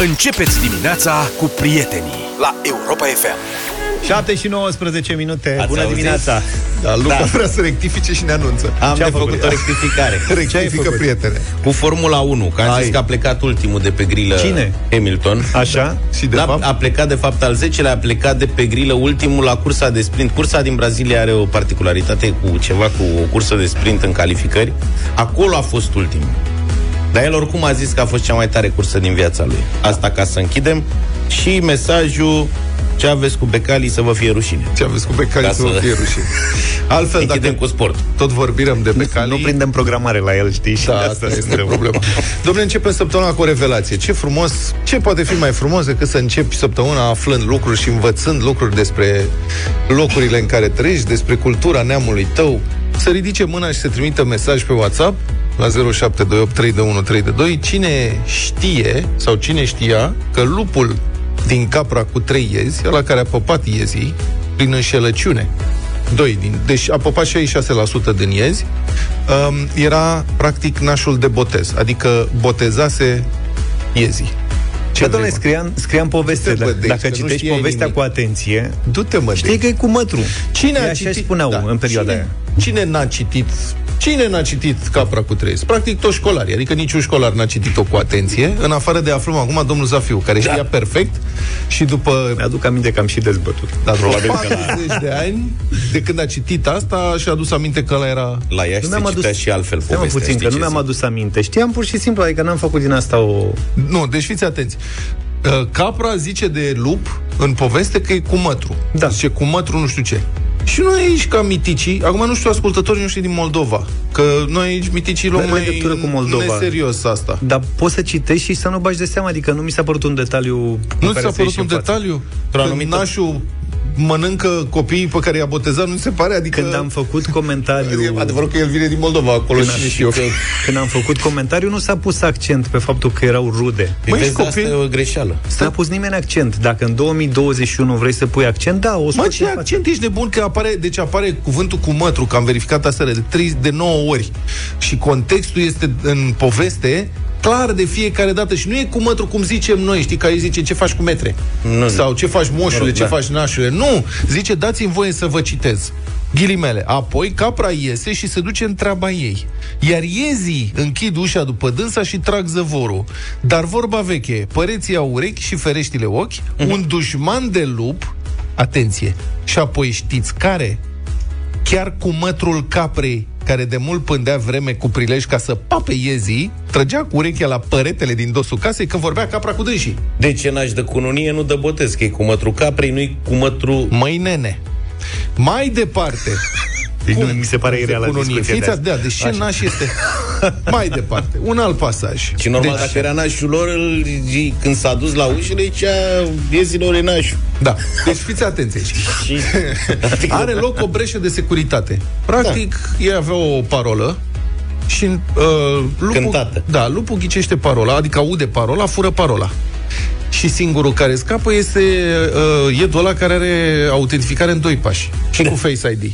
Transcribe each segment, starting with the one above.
Începeți dimineața cu prietenii la Europa FM. 7 și 19 minute. Ați Bună auzit? dimineața. Da, Luca Da. vrea să rectifice și ne anunță. Am Ce-a de făcut? făcut o rectificare. Rectifică, făcut? prietene. Cu Formula 1, că am Ai. zis că a plecat ultimul de pe grilă Cine? Hamilton. Așa? Și de N-a- fapt, a plecat de fapt al 10-lea, a plecat de pe grilă ultimul la cursa de sprint. Cursa din Brazilia are o particularitate cu ceva cu o cursă de sprint în calificări. Acolo a fost ultimul. Dar el oricum a zis că a fost cea mai tare cursă din viața lui. Asta ca să închidem. Și mesajul ce aveți cu Becali să vă fie rușine. ce aveți cu Becali Ca să vă să- fie rușine. Altfel, Închidem dacă cu sport. tot vorbim de Becali... Nu prindem programare la el, știi? Și Da, de asta este suntem- problema. Domnule, începem săptămâna cu o revelație. Ce frumos, ce poate fi mai frumos decât să începi săptămâna aflând lucruri și învățând lucruri despre locurile în care trăiești, despre cultura neamului tău. Să ridice mâna și să trimită mesaj pe WhatsApp la 0728 321 Cine știe sau cine știa că lupul din capra cu trei iezi, la care a păpat iezii, prin înșelăciune, doi din, deci a păpat 66% din iezi, um, era practic nașul de botez, adică botezase iezii. Ce vrei, domnule, mă? scria, scria în poveste. Du-te, bă, Dacă, de aici, dacă că nu citești știai povestea nimic. cu atenție, Du-te, mă, știi că e cu mătru. Cine Ei a așa citit? spuneau da. în perioada cine, aia. Cine n-a citit Cine n-a citit Capra cu trei? Practic toți școlarii, adică niciun școlar n-a citit-o cu atenție, în afară de aflăm acum domnul Zafiu, care știa Da. perfect și după Mi-aduc aminte că am și dezbătut. da, după Probabil că la- 40 de ani, de când a citit asta, și-a adus aminte că ăla era... La Iași Nu se mi-am citea adus- și altfel Stai mă povestea. puțin, știi că nu ce mi-am zic? adus aminte. Știam pur și simplu, adică n-am făcut din asta o... Nu, deci fiți atenți. Uh, Capra zice de lup în poveste că e cu mătru. Da. Zice cu mătru nu știu ce. Și noi aici, ca miticii, acum nu știu ascultătorii noștri din Moldova, că noi aici miticii luăm N-are mai legătură cu Moldova. neserios asta. Dar poți să citești și să nu bagi de seama, adică nu mi s-a părut un detaliu Nu cu ți care s-a să părut ieși un în față. detaliu? Într-o Când anumită- nașul mănâncă copiii pe care i-a botezat, nu ți se pare? Adică... Când am făcut comentariu... E adevărul că el vine din Moldova, acolo Când și, am- și eu. Când am făcut comentariu, nu s-a pus accent pe faptul că erau rude. Măi, Vezi, copil- asta e o greșeală. Nu a pus nimeni accent. Dacă în 2021 vrei să pui accent, da, o Mă, scoți ce în față. accent ești nebun că apare, deci apare cuvântul cu mătru, că am verificat asta de 3 de 9 ori. Și contextul este în poveste clar de fiecare dată și nu e cu mătru cum zicem noi, știi, că aici zice ce faci cu metre. Nu. Sau ce faci moșule, Mă rog, ce da. faci nașule. Nu, zice dați-mi voie să vă citez. Ghilimele. Apoi capra iese și se duce în treaba ei. Iar iezii închid ușa după dânsa și trag zăvorul. Dar vorba veche, păreții au urechi și fereștile ochi, un dușman de lup, atenție, și apoi știți care? Chiar cu mătrul caprei, care de mult pândea vreme cu prilej ca să pape iezii, trăgea cu urechea la păretele din dosul casei când vorbea capra cu dânsii. De ce n-aș de cununie, nu dă botez, că e cu mătru caprei, nu-i cu mătru... Măi, nene, mai departe... Deci nu mi se pare Cum ireală se cununie? discuția Fiți de a- da, deci ce naș este... mai departe, un alt pasaj. Și normal, deci, dacă era nașul lor, îl- zi- când s-a dus la ușile, zicea, iezilor e nașul. Da, deci fiți atenți aici. Și... Are loc o breșă de securitate. Practic, da. ei aveau o parolă și uh, lupul, Cântată. Da, lupul ghicește parola, adică aude parola, fură parola. Și singurul care scapă este uh, iedul ăla care are autentificare în doi pași și cu Face ID.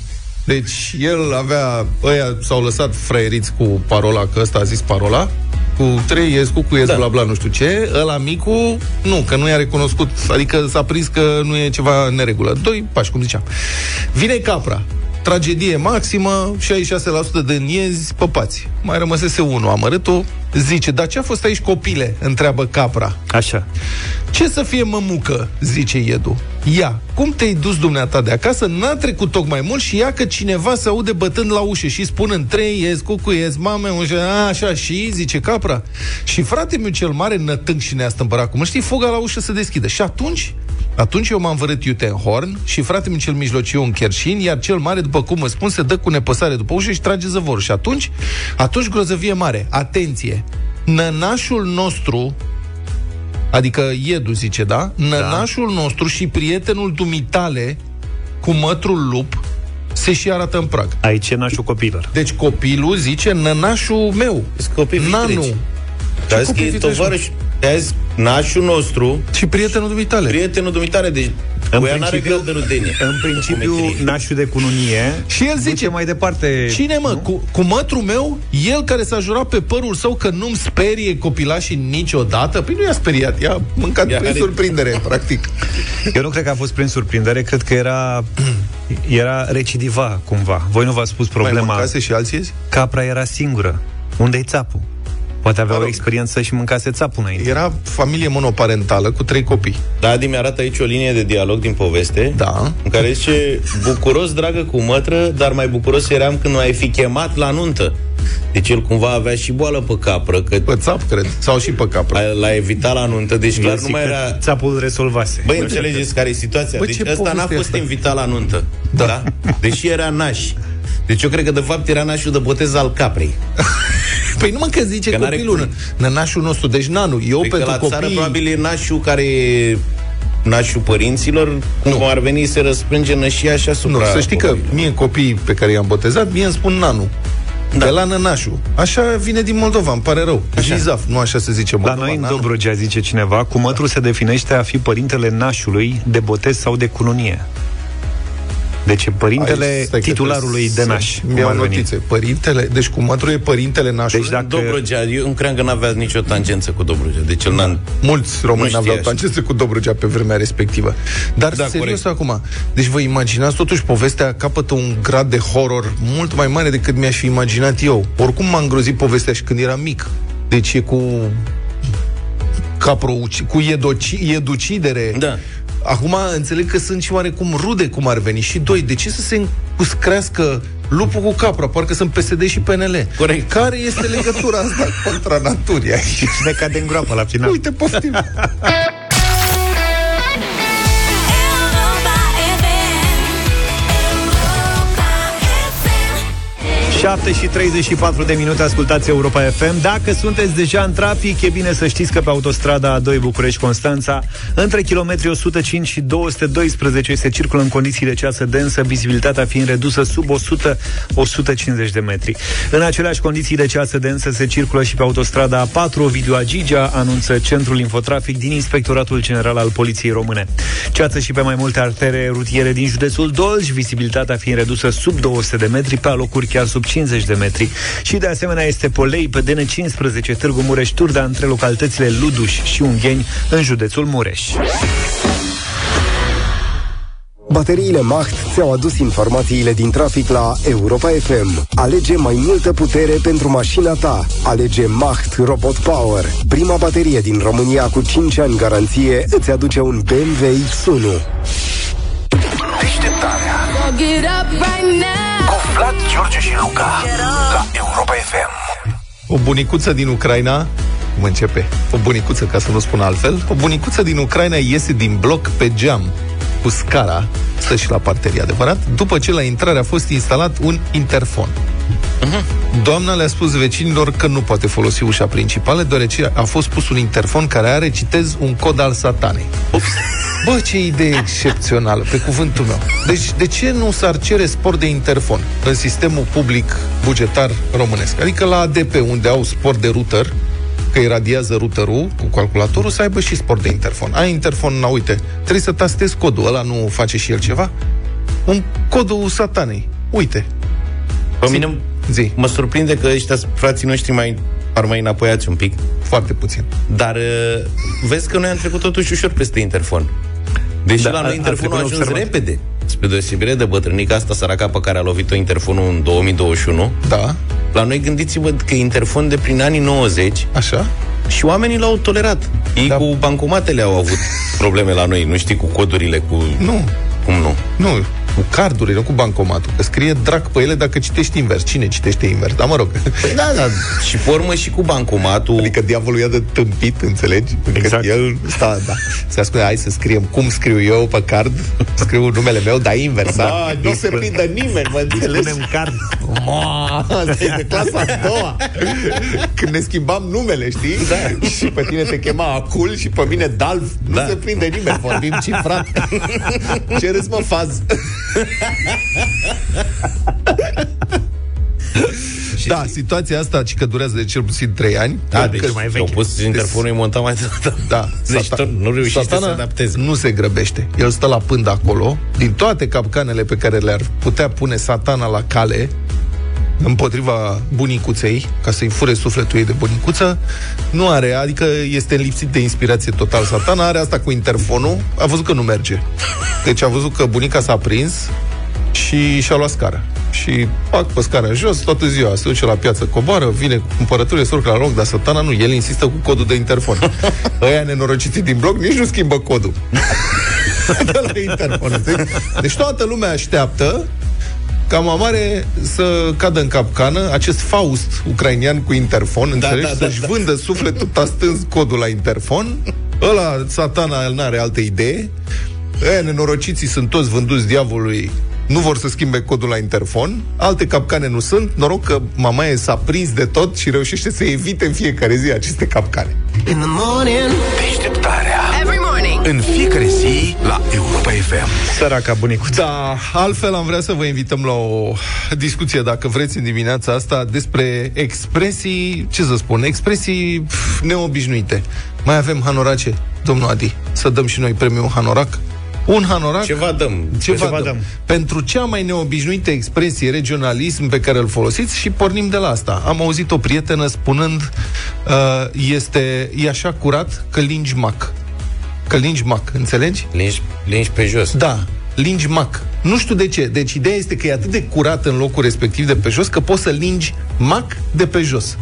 Deci el avea, ăia s-au lăsat fraieriți cu parola, că ăsta a zis parola, cu trei ies, cu cuiesc, da. Da. bla bla, nu știu ce, ăla micu, nu, că nu i-a recunoscut, adică s-a prins că nu e ceva în neregulă. Doi pași, cum ziceam. Vine capra, tragedie maximă, 66% din iezi păpați. Mai rămăsese unul, amărâtul, zice, dar ce a fost aici copile? Întreabă capra. Așa. Ce să fie mămucă, zice Iedu. Ia, cum te-ai dus dumneata de acasă? N-a trecut tocmai mult și ia că cineva se aude bătând la ușă și spunând trei ies, cucuiesc, mame, ușă, a, așa, și, zice capra. Și frate meu cel mare, nătâng și neastâmpărat, cum știi, fuga la ușă se deschide. Și atunci, atunci eu m-am vărât iute în horn și frate meu cel mijlociu în cherșin, iar cel mare, după cum îți spun, se dă cu nepăsare după ușă și trage zăvorul. Și atunci, atunci grozăvie mare. Atenție! Nănașul nostru, Adică Iedu zice, da? Nănașul da. nostru și prietenul dumitale cu mătrul lup se și arată în prag. Aici e nașul copilor. Deci copilul zice nănașul meu. Sunt copii Nanu. vitregi. Dar copii că e vitregi, tovarăș, Azi, nașul nostru Și prietenul dumitale. Prietenul dumitare, deci În Voia n-are principiu, grad de rudenie. în principiu, Cum e că e? nașul de cununie Și el zice, duce mai departe. Cine mă? Cu, cu mătru meu, el care s-a jurat pe părul său că nu-mi sperie copilașii niciodată, păi nu i-a speriat, i-a mâncat Ia, prin are- surprindere, practic. Eu nu cred că a fost prin surprindere, cred că era era recidiva cumva. Voi nu v-ați spus Mai problema. mâncase și alții ieri? Capra era singură. Unde-i țapul? Poate avea Mă o rog. experiență și mâncase țapul înainte. Era familie monoparentală cu trei copii. Da, Adi mi-arată aici o linie de dialog din poveste Da. În care zice Bucuros, dragă, cu mătră Dar mai bucuros eram când m-ai fi chemat la nuntă Deci el cumva avea și boală pe capră Că Pe țap, cred. Sau și pe capră. l-a- l-a evitat la nuntă Deci clar El nu zic mai că era Țapul rezolvase. Băi, înțelegeți care e situația? Bă, deci ce ăsta n-a poveste e fost asta? invitat la nuntă. Da. da? Deși era naș. Deci eu cred că de fapt era nașul de botez al caprei. Păi nu mă că zice Că n-are copilul, cum. nănașul nostru, deci nanu, eu Cred că pentru la copii... țară probabil e nașul care e nașul părinților, cum Nu. ar veni, se răsprânge și așa Nu, supra. să știi că probabil. mie copiii pe care i-am botezat, mie îmi spun nanu. Da. De la nănașul. Așa vine din Moldova, îmi pare rău. Așa. Jizaf, nu așa se zice La Moldova. noi în nanu. Dobrogea, zice cineva, cu mătru se definește a fi părintele nașului de botez sau de cununie. Deci e părintele Aici, stai că titularului de trebuie naș. să- cum Mi-au ar veni. notițe. Părintele, deci cu mătru e părintele nașului. Deci dacă- Dobrogea, eu îmi cream că n-avea nicio tangență cu Dobrogea. Deci el n-a... Mulți români Nu aveau știe așa. tangente cu Dobrogea pe vremea respectivă. Dar Da, da, serios corect. acum, deci vă imaginați totuși povestea capătă un grad de horror mult mai mare decât mi-aș fi imaginat eu. Oricum m-a îngrozit povestea și când eram mic. Deci e cu capro, cu iedoci, ieducidere. Da. Acum înțeleg că sunt și oarecum rude cum ar veni. Și doi, de ce să se încuscrească lupul cu capra? Parcă sunt PSD și PNL. Corect. Care este legătura asta contra naturii aici? Cine cade în groapă la final? Uite, poftim. 7 și 34 de minute ascultați Europa FM. Dacă sunteți deja în trafic, e bine să știți că pe autostrada A2 București-Constanța, între kilometri 105 și 212 se circulă în condiții de ceasă densă, vizibilitatea fiind redusă sub 100-150 de metri. În aceleași condiții de ceasă densă se circulă și pe autostrada A4 Ovidiu Agigea, anunță Centrul Infotrafic din Inspectoratul General al Poliției Române. Ceață și pe mai multe artere rutiere din județul Dolj, vizibilitatea fiind redusă sub 200 de metri, pe alocuri chiar sub 50 de metri. Și de asemenea este polei pe DN15 Târgu Mureș-Turda între localitățile Luduș și Ungheni în județul Mureș. Bateriile Macht ți-au adus informațiile din trafic la Europa FM. Alege mai multă putere pentru mașina ta. Alege Macht Robot Power. Prima baterie din România cu 5 ani garanție îți aduce un BMW X1. Deșteptarea Vlad, George și Luca la Europa FM. O bunicuță din Ucraina cum începe? O bunicuță, ca să nu spun altfel. O bunicuță din Ucraina iese din bloc pe geam cu scara, stă și la parter, e adevărat, după ce la intrare a fost instalat un interfon. Doamna le-a spus vecinilor că nu poate folosi ușa principală, deoarece a fost pus un interfon care are, citez, un cod al satanei. Bă, ce idee excepțională, pe cuvântul meu. Deci, de ce nu s-ar cere spor de interfon în sistemul public bugetar românesc? Adică la ADP, unde au spor de router, că iradiază routerul cu calculatorul, să aibă și spor de interfon. Ai interfon, na, uite, trebuie să tastezi codul, ăla nu face și el ceva? Un codul satanei. Uite, Pe mine zi, mă surprinde că ăștia sunt frații noștri mai ar mai înapoiați un pic, foarte puțin. dar uh, vezi că noi am trecut totuși ușor peste interfon. Deși Da, da, la a- noi a interfonul a trecut ajuns neobservat. repede. Spre deosebire de bătrânica asta săraca pe care a lovit-o interfonul în 2021, Da, la noi gândiți-vă că e interfon de prin anii 90 așa? și oamenii l-au tolerat. Ei Da. da. cu bancomatele au avut probleme la noi, nu știi, cu codurile, cu... Nu, Cum nu? Nu, cu cardurile, nu cu bancomatul. Că scrie drag pe ele dacă citești invers. Cine citește invers? Da, mă rog. Păi da, da. Și formă și cu bancomatul. Adică diavolul ia de tâmpit, înțelegi? Exact. Că el sta, da. Se spune, hai să scriem cum scriu eu pe card. Scriu numele meu, dar invers. Da, nu se prindă nimeni, mă înțelegi? Punem card. Ma, asta e de clasa a doua. Când ne schimbam numele, știi? Da. Și pe tine te chema Acul și pe mine Dalf. Nu Da. se prinde nimeni, vorbim cifrat. Ce râs, mă, faz? Și Da, situația asta, ci că durează de cel puțin 3 ani. Da, Pentru deci că- mai mai veche. au pus interfonul e montat mai târziu. Da, Deci satan- tot nu reușește satana să adapteze. Nu se grăbește. El stă la pând acolo, din toate capcanele pe care le-ar putea pune satana la cale, împotriva bunicuței, ca să-i fure sufletul ei de bunicuță, nu are, adică este lipsit de inspirație total satana, are asta cu interfonul, a văzut că nu merge. Deci a văzut că bunica s-a prins și și-a luat scara. Și fac pe scara jos toată ziua, se duce la piață, coboară, vine cu cumpărăturile, se urcă la loc, dar satana nu, el insistă cu codul de interfon. Ăia nenorociții din bloc nici nu schimbă codul. de la interfon. înțelegi? Deci toată lumea așteaptă ca mamare să cadă în capcană acest Faust ucrainian cu interfon, înțelegi? da, da, Să-și da. vândă sufletul tastând codul la interfon. Ăla, satana, el n-are altă idee. Ăia nenorociții sunt toți vânduți diavolului nu vor să schimbe codul la interfon, alte capcane nu sunt, noroc că mamaie s-a prins de tot și reușește să evite în fiecare zi aceste capcane. Deșteptarea Every morning. În fiecare zi la Europa FM Săraca bunicuță. Da, altfel am vrea să vă invităm la o discuție, dacă vreți, în dimineața asta, despre expresii, ce să spun, expresii pf, neobișnuite. Mai avem hanorace, domnul Adi, să dăm și noi premiul Hanorac? Un hanorac? Ceva dăm. Ceva, Ceva dăm. dăm. Pentru cea mai neobișnuită expresie, regionalism pe care îl folosiți și pornim de la asta. Am auzit o prietenă spunând uh, este, e așa curat că lingi mac. Că lingi mac, înțelegi? Lingi, lingi pe jos. Da, lingi mac. Nu știu de ce. Deci ideea este că e atât de curat în locul respectiv de pe jos că poți să lingi mac de pe jos.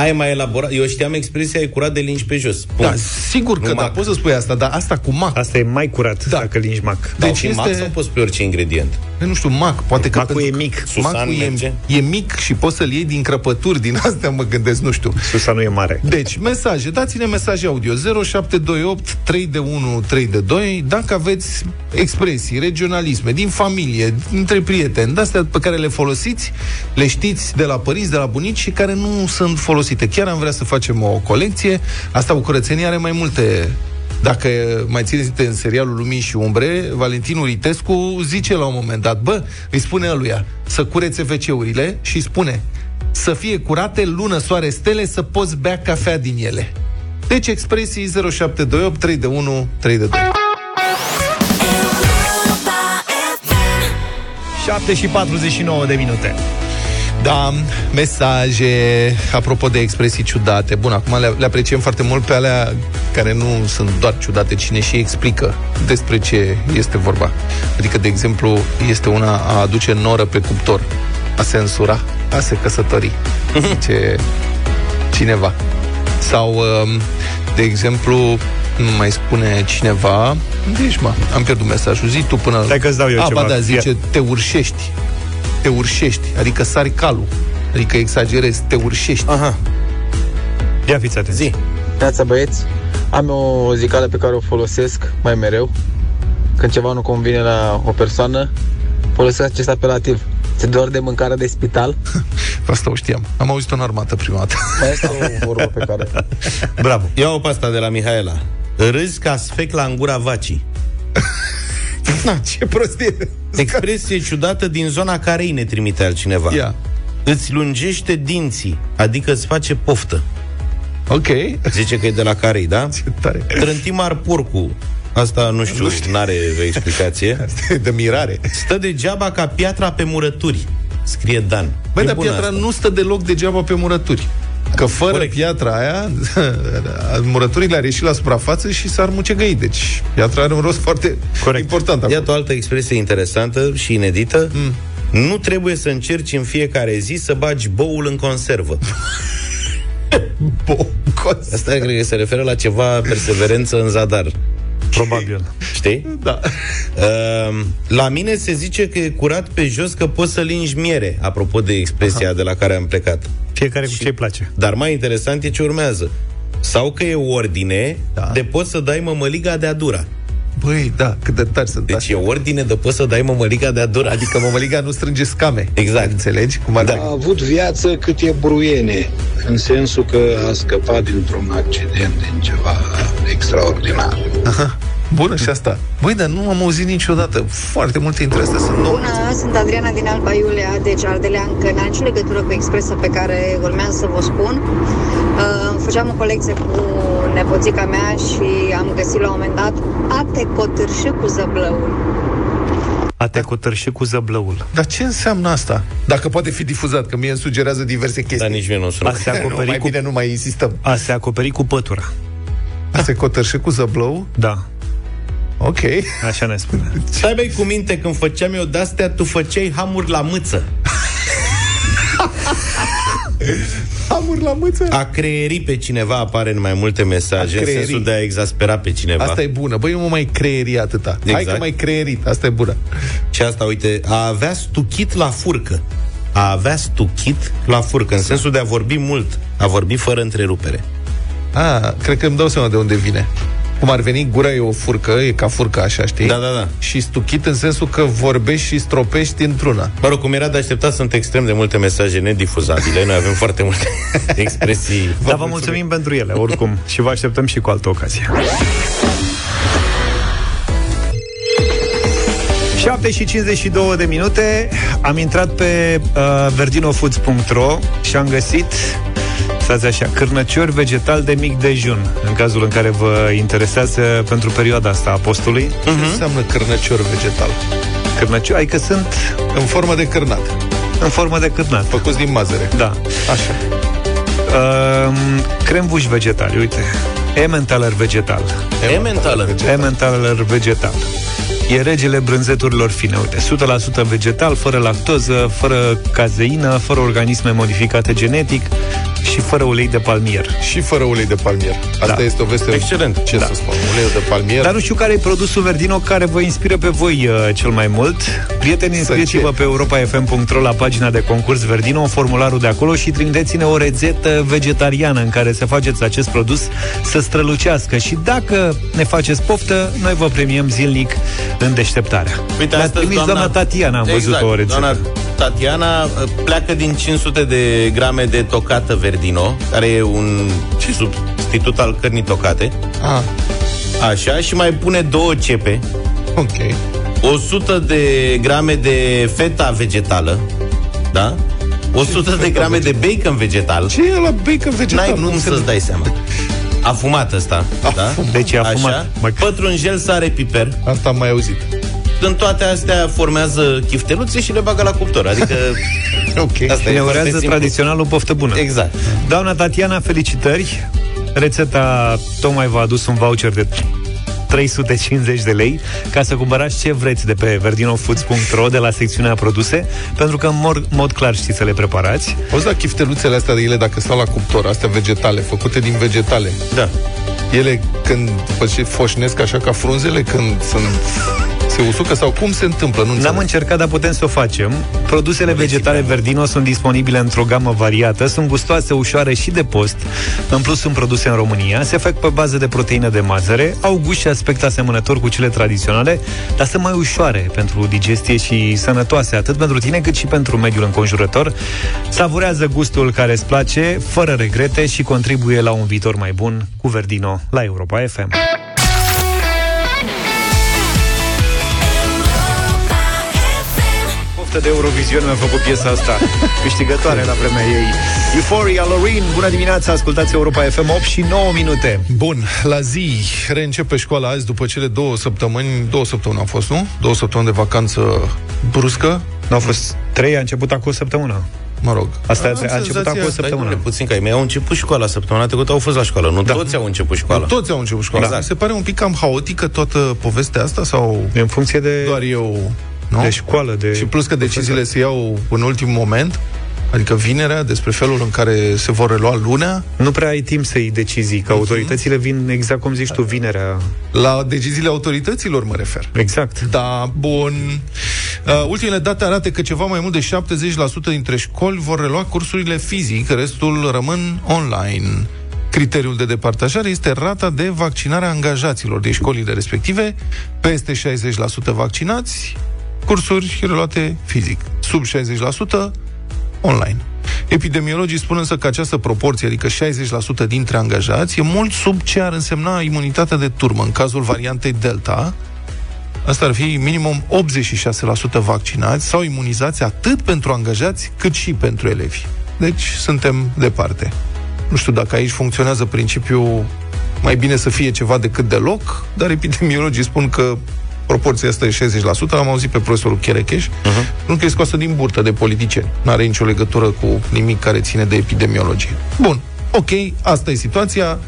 Ai mai elaborat. Eu știam expresia e curat de lingi pe jos. Punct. Da, sigur că Nu da, mac. poți să spui asta, dar asta cu mac. Asta e mai curat Da. dacă lingi mac. Deci Deci și este... mac este- sau poți pe orice ingredient? Eu nu știu, mac, poate că Macul pentru e că- mic. Susan Macul merge? e, e mic și poți să-l iei din crăpături, din astea mă gândesc, nu știu. Susa nu e mare. Deci, mesaje, dați-ne mesaje audio 0728 3 de 1 3 de 2 dacă aveți expresii, regionalisme din familie, dintre prieteni, de-astea pe care le folosiți, le știți de la părinți, de la bunici și care nu sunt folosite. Chiar am vrea să facem o colecție. Asta Bucurățenia are mai multe dacă mai țineți minte în serialul Lumini și Umbre, Valentin Uritescu zice la un moment dat, bă, îi spune aluia să curețe WC-urile și îi spune să fie curate, lună, soare, stele, să poți bea cafea din ele. Deci expresii 0728 3 de 1 3 de 2. Europa FM. 7 și 49 de minute. Da, mesaje apropo de expresii ciudate. Bun, acum le, le apreciem foarte mult pe alea care nu sunt doar ciudate, cine și explică despre ce este vorba. Adică, de exemplu, este una a aduce noră pe cuptor, a se însura, a se căsători, zice cineva. Sau, um, de exemplu, nu mai spune cineva, unde ești, mă? Am pierdut mesajul. Zi tu până... Stai că-ți dau eu A, ceva. ba da, zice, Ia. te urșești. Te urșești, adică sari calul. Adică exagerezi, te urșești. Aha, Ia fiți atenți. zi. Neața băieți, am o zicală pe care o folosesc mai mereu. Când ceva nu convine la o persoană, folosesc acest apelativ. Ți doar de mâncare de spital? Asta o știam. Am auzit-o în armată prima dată. Mai este o vorbă pe care... Bravo. Ia-o pe asta de la Mihaela. Râzi ca sfec la gura vacii. Na, ce prostie. Expresie ciudată din zona Carei ne trimite altcineva. Ia. Îți lungește dinții, adică îți face poftă. Ok. Zice că e de la Carei, da? Ce tare. Trântimar porcu. Asta nu știu, nu are o explicație. Asta e de mirare. Stă degeaba ca piatra pe murături. Scrie Dan. Băi, E dar bună piatra asta. nu stă deloc degeaba pe murături. Că fără Corect. piatra aia, murăturile ar ieși la suprafață și s-ar mucegăi. Deci, piatra are un rost foarte Corect. important. acolo. Iată o altă expresie interesantă și inedită. Mm. Nu trebuie să încerci în fiecare zi să bagi boul în conservă. Bocos. Asta cred că se referă la ceva perseverență în zadar. Probabil. Știi? Da. Uh, la mine se zice că e curat pe jos că poți să lingi miere, apropo de expresia Aha. de la care am plecat. Fiecare cu ce-i place. Dar mai interesant e ce urmează. Sau că e ordine Da. de poți să dai mămăliga de adura. Băi, da, cât de tari sunt Deci astea. e ordine de poți să dai mămăliga de adura. Adică mămăliga nu strânge scame. Exact. Înțelegi? Cum ar Da. A avut viață cât e bruiene, în sensul că a scăpat dintr-un accident, din ceva extraordinar. Bună și asta. Băi, dar nu am auzit niciodată. Foarte multe interese sunt nouă. Bună, sunt Adriana din Alba Iulia, deci Ardelean, că n-am nicio legătură cu expresia pe care urmează să vă spun. Uh, făceam o colecție cu nepoțica mea și am găsit la un moment dat a te cotârși cu zăblăul. A te cotărși cu zăblăul. Dar ce înseamnă asta? Dacă poate fi difuzat, că mie îmi sugerează diverse chestii. Dar nici mie nu sună. A se nu, acoperi mai cu, bine nu mai insistăm. a se acoperi cu pătura. A se cotărșe cu zăblău? Da, Ok. așa ne spune. Să aibă cu minte, când făceam eu de-astea, tu făceai hamuri la mâță. Amur la mâță? A creieri pe cineva apare în mai multe mesaje, A în creieri. sensul de a exaspera pe cineva. Asta e bună. Băi, nu mă mai creieri atâta. Hai Exact. că mai creierit. Asta e bună. Și asta, uite, a avea stuchit la furcă. A avea stuchit la furcă, în sensul de a vorbi mult, a vorbi fără întrerupere. A, cred că îmi dau seama de unde vine. Cum ar veni, gura e o furcă, e ca furcă așa, știi? Da, da, da. Și stuchit în sensul că vorbești și stropești într-una. Mă rog, cum era de așteptat, sunt extrem de multe mesaje nedifuzabile. Noi avem foarte multe expresii. Dar vă mulțumim pentru ele, oricum. și vă așteptăm și cu altă ocazie. 7 și 52 de minute Am intrat pe uh, verdinofoods.ro Și am găsit Stați așa, cârnăciori vegetal de mic dejun În cazul în care vă interesează Pentru perioada asta a postului Ce înseamnă cârnăcior vegetal? Cârnăciori, adică sunt În formă de cârnat. în formă de cârnat Făcuți din mazăre. Da Așa. uh, Crembuși vegetali, uite Emmentaler vegetal Emmentaler. Emmentaler vegetal. E regele brânzeturilor fine, uite, 100% vegetal, fără lactoză, fără cazeină, fără organisme modificate genetic și fără ulei de palmier. Și fără ulei de palmier. Asta Da. este o veste Excelent. Ce Da. să spun? Uleiul de palmier. Dar nu știu care e produsul Verdino care vă inspiră pe voi uh, cel mai mult. Prieteni, înscrieți-vă ce? pe europa.fm.ro la pagina de concurs Verdino, formularul de acolo și trimiteți-ne o rețetă vegetariană în care să faceți acest produs să strălucească. Și dacă ne faceți poftă, noi vă premiem zilnic în deșteptarea. Uite, Ne-a astăzi trimis doamna, Tatiana, am văzut exact, o rețetă. Doamna Tatiana uh, pleacă din 500 de grame de tocată verdino, care e un substitut al cărnii tocate. Ah, Așa, și mai pune două cepe, ok. 100 de grame de feta vegetală, da? 100 de feta grame de bacon vegetal. Ce e la bacon vegetal? N-ai Nu cum înțeleg. să-ți dai seama. Afumat ăsta, da? Deci e afumat. Așa, Mai- pătrunjel, sare, piper. Asta am mai auzit. Când toate astea formează chifteluțe și le bagă la cuptor. Adică Ok. asta e Ne foarte urează simplu. tradiționalul poftă bună. Exact. Doamna Tatiana, felicitări! Rețeta tocmai v-a adus un voucher de 350 de lei ca să cumpărați ce vreți de pe verdinofoods.ro de la secțiunea produse, pentru că în mod, mod clar știți să le preparați. Auzi, da, chifteluțele astea de ele, dacă stau la cuptor, astea vegetale, făcute din vegetale, Da. ele când după ce foșnesc așa ca frunzele, când sunt se usucă sau cum se întâmplă? Nu N-am înțeleg. încercat, dar putem să o facem. Produsele vegetale Verdino sunt disponibile într-o gamă variată, sunt gustoase, ușoare și de post. În plus, sunt produse în România, se fac pe bază de proteină de mazăre, au gust și aspect asemănător cu cele tradiționale, dar sunt mai ușoare pentru digestie și sănătoase, atât pentru tine cât și pentru mediul înconjurător. Savurează gustul care îți place, fără regrete și contribuie la un viitor mai bun cu Verdino la Europa FM. Poftă de Eurovision mi-a făcut piesa asta Câștigătoare la vremea ei Euphoria, Loreen, bună dimineața Ascultați Europa FM 8 și 9 minute Bun, la zi reîncepe școala azi după cele două săptămâni, două săptămâni au fost, nu? Două săptămâni de vacanță bruscă, Nu au fost trei, a început acum o săptămână mă rog. Asta Am a, a început senzația acum o asta, săptămână domnule, puțin că ai mei au început școala săptămâna trecută, au fost la școală. Nu Da. toți au început școala. Toți au început școala. Exact. Mi se pare un pic cam haotică toată povestea asta sau În funcție de, doar eu, nu? de școală de... Și plus că deciziile se iau în ultimul moment, adică vinerea, despre felul în care se vor relua lunea, Nu prea ai timp să iei decizii Că autoritățile vin exact cum zici tu Vinerea la deciziile autorităților mă refer. Exact Da, bun. Uh, ultimele date arată că ceva mai mult de 70% dintre școli vor relua cursurile fizic, restul rămân online. Criteriul de departajare este rata de vaccinare a angajaților din școlile respective. Peste 60% vaccinați, cursuri reluate fizic. Sub 60% online. Epidemiologii spun însă că această proporție, adică 60% dintre angajați, e mult sub ce ar însemna imunitatea de turmă în cazul variantei Delta. Asta ar fi minimum 86% vaccinați sau imunizați atât pentru angajați cât și pentru elevi. Deci suntem departe. Nu știu dacă aici funcționează principiul mai bine să fie ceva decât deloc, dar epidemiologii spun că proporția asta e 60%, am auzit pe profesorul Cherecheș, uh-huh. nu că e scoasă din burtă de politicieni. Nu are nicio legătură cu nimic care ține de epidemiologie. Bun, ok, asta e situația.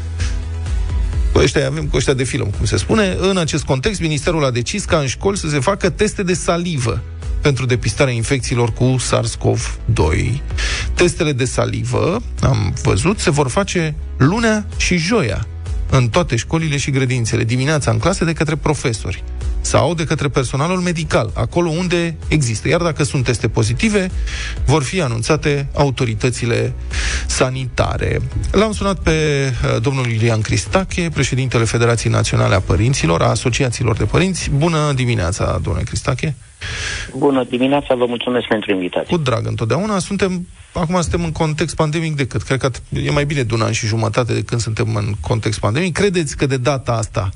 Cu ăștia avem cu ăștia de film, cum se spune. În acest context, Ministerul a decis ca în școli să se facă teste de salivă pentru depistarea infecțiilor cu SARS-CoV-2. Testele de salivă, am văzut, se vor face lunea și joia în toate școlile și grădințele, dimineața în clase de către profesori sau de către personalul medical, acolo unde există. Iar dacă sunt teste pozitive, vor fi anunțate autoritățile sanitare. L-am sunat pe uh, domnul Ilian Cristache, președintele Federației Naționale a Părinților, a Asociațiilor de Părinți. Bună dimineața, domnule Cristache! Bună dimineața, vă mulțumesc pentru invitație. Cu drag întotdeauna. Suntem, acum suntem în context pandemic decât. Cred că e mai bine de un an și jumătate de când suntem în context pandemic. Credeți că de data asta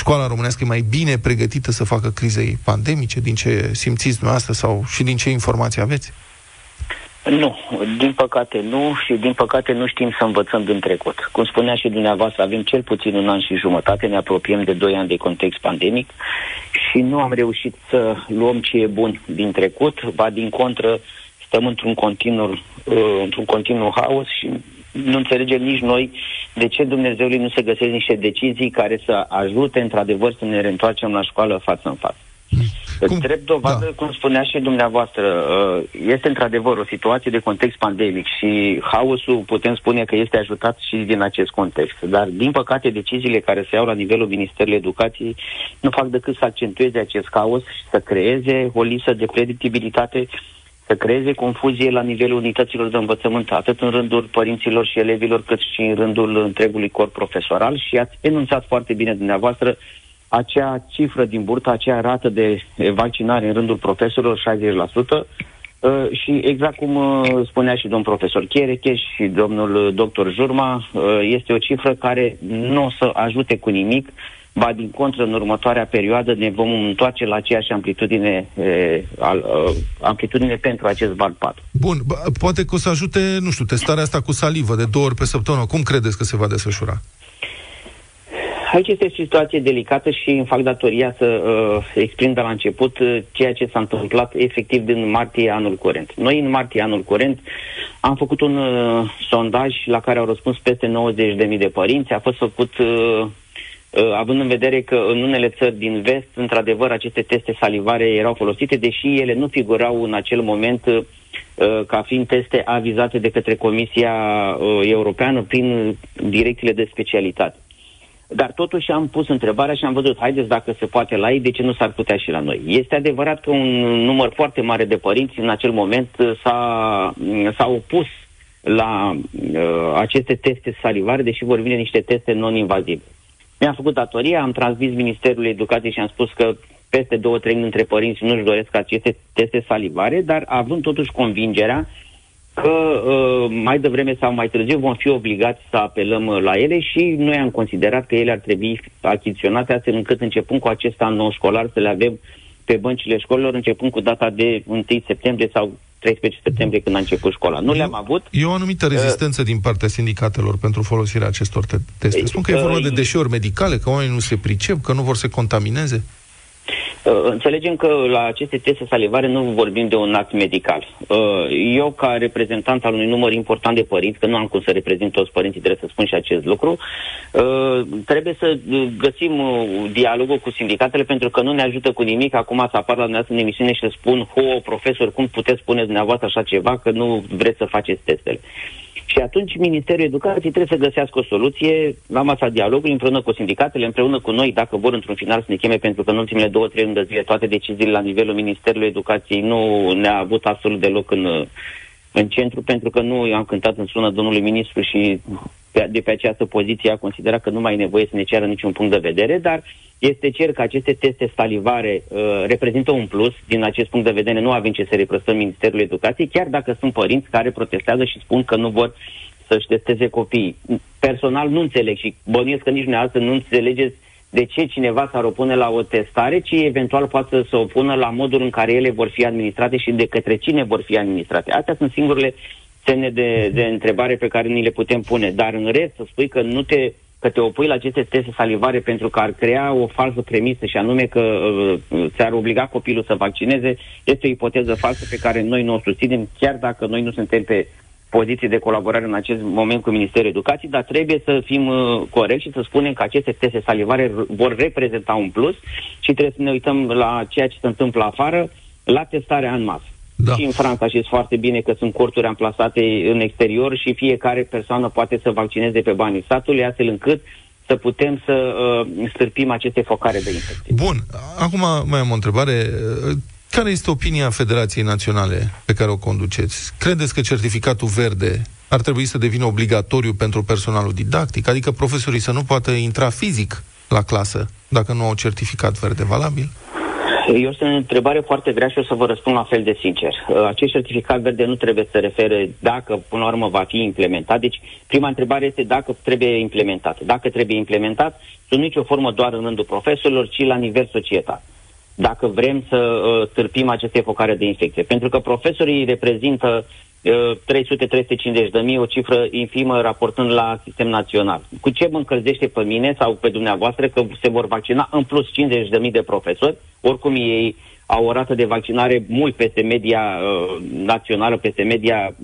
școala românească e mai bine pregătită să facă crizei pandemice, din ce simțiți dumneavoastră sau și din ce informații aveți? Nu, din păcate nu și din păcate nu știm să învățăm din trecut. Cum spunea și dumneavoastră, avem cel puțin un an și jumătate, ne apropiem de doi ani de context pandemic și nu am reușit să luăm ce e bun din trecut, ba din contră stăm într-un continuu, uh, într-un continuu haos și nu înțelegem nici noi de ce Dumnezeului nu se găsesc niște decizii care să ajute într-adevăr să ne reîntoarcem la școală față în față. Cum? Drept dovadă, da. cum spunea și dumneavoastră, uh, este într-adevăr o situație de context pandemic și haosul putem spune că este ajutat și din acest context. Dar, din păcate, deciziile care se iau la nivelul Ministerului Educației nu fac decât să accentueze acest haos și să creeze o lipsă de predictibilitate să creeze confuzie la nivelul unităților de învățământ, atât în rândul părinților și elevilor, cât și în rândul întregului corp profesoral. Și ați enunțat foarte bine dumneavoastră acea cifră din burtă, acea rată de vaccinare în rândul profesorilor, 60%, Uh, și exact cum uh, spunea și domnul profesor Cherecheș și domnul doctor Jurma, uh, este o cifră care nu o să ajute cu nimic, ba din contră, în următoarea perioadă ne vom întoarce la aceeași amplitudine, uh, al, uh, amplitudine pentru acest val 4. Bun, b- poate că o să ajute, nu știu, testarea asta cu salivă de două ori pe săptămână. Cum credeți că se va desfășura? Aici este o situație delicată și îmi fac datoria să uh, exprim de la început uh, ceea ce s-a întâmplat efectiv din martie anul curent. Noi în martie anul curent am făcut un uh, sondaj la care au răspuns peste 90.000 de părinți. A fost făcut uh, Uh, având în vedere că în unele țări din vest, într-adevăr, aceste teste salivare erau folosite, deși ele nu figurau în acel moment uh, ca fiind teste avizate de către Comisia uh, Europeană prin direcțiile de specialitate. Dar totuși am pus întrebarea și am văzut, haideți dacă se poate la ei, de ce nu s-ar putea și la noi? Este adevărat că un număr foarte mare de părinți în acel moment s-a, s-a opus la uh, aceste teste salivare, deși vorbim de niște teste non-invazive. Mi-am făcut datoria, am transmis Ministerului Educației și am spus că peste două treimi dintre părinți nu-și doresc aceste teste salivare, dar având totuși convingerea că uh, mai devreme sau mai târziu vom fi obligați să apelăm uh, la ele și noi am considerat că ele ar trebui achiziționate astfel încât începând cu acest an nou școlar să le avem pe băncile școlilor începând cu data de 1 septembrie sau 13 septembrie când a început școala. Nu le-am avut. E o anumită uh, rezistență uh, din partea sindicatelor pentru folosirea acestor teste. Spun că e vorba de deșeuri medicale, că oamenii nu se pricep, că nu vor să contamineze. Uh, înțelegem că la aceste teste salivare nu vorbim de un act medical. Uh, eu, ca reprezentant al unui număr important de părinți, că nu am cum să reprezint toți părinții, trebuie să spun și acest lucru, uh, trebuie să găsim dialogul cu sindicatele, pentru că nu ne ajută cu nimic acum să apar la dumneavoastră în emisiune și să spun, ho, profesor, cum puteți spune dumneavoastră așa ceva, că nu vreți să faceți testele. Și atunci Ministerul Educației trebuie să găsească o soluție la masa dialogului împreună cu sindicatele, împreună cu noi, dacă vor într-un final să ne cheme, pentru că în ultimele două, trei luni de zile toate deciziile la nivelul Ministerului Educației nu ne-a avut absolut deloc în, în centru, pentru că nu am cântat în sună domnului ministru și pe, de pe această poziție a considerat că nu mai e nevoie să ne ceară niciun punct de vedere, dar este cer că aceste teste salivare uh, reprezintă un plus. Din acest punct de vedere nu avem ce să reprăstăm Ministerul Educației, chiar dacă sunt părinți care protestează și spun că nu vor să-și testeze copiii. Personal nu înțeleg și bănuiesc că nici dumneavoastră nu înțelegeți de ce cineva s-ar opune la o testare, ci eventual poate să se opună la modul în care ele vor fi administrate și de către cine vor fi administrate. Astea sunt singurele semne de, de întrebare pe care ni le putem pune. Dar în rest, să spui că nu te că te opui la aceste teste salivare pentru că ar crea o falsă premisă și anume că uh, ți-ar obliga copilul să vaccineze, este o ipoteză falsă pe care noi nu o susținem, chiar dacă noi nu suntem pe poziții de colaborare în acest moment cu Ministerul Educației, dar trebuie să fim uh, corecți și să spunem că aceste teste salivare vor reprezenta un plus și trebuie să ne uităm la ceea ce se întâmplă afară, la testarea în masă. Da. Și în Franța știți foarte bine că sunt corturi amplasate în exterior și fiecare persoană poate să vaccineze pe banii statului, astfel încât să putem să uh, stârpim aceste focare de infecție. Bun. Acum mai am o întrebare. Care este opinia Federației Naționale pe care o conduceți? Credeți că certificatul verde ar trebui să devină obligatoriu pentru personalul didactic? Adică profesorii să nu poată intra fizic la clasă dacă nu au certificat verde valabil? Eu sunt o întrebare foarte grea și o să vă răspund la fel de sincer. Uh, acest certificat verde nu trebuie să se refere dacă, până la urmă, va fi implementat. Deci, prima întrebare este dacă trebuie implementat. Dacă trebuie implementat, sunt nicio formă doar în rândul profesorilor, ci la nivel societal dacă vrem să uh, târpim aceste focare de infecție. Pentru că profesorii reprezintă uh, 300-350 de mii, o cifră infimă raportând la sistem național. Cu ce mă încălzește pe mine sau pe dumneavoastră că se vor vaccina în plus 50 de mii de profesori, oricum ei au o rată de vaccinare mult peste media uh, națională, peste media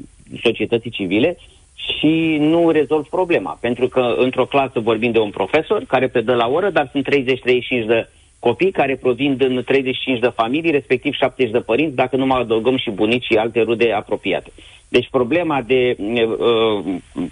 societății civile și nu rezolv problema. Pentru că într-o clasă vorbim de un profesor care predă la oră, dar sunt 30-35 de copii care provin din 35 de familii, respectiv 70 de părinți, dacă nu mai adăugăm și bunici și alte rude apropiate. Deci problema de uh,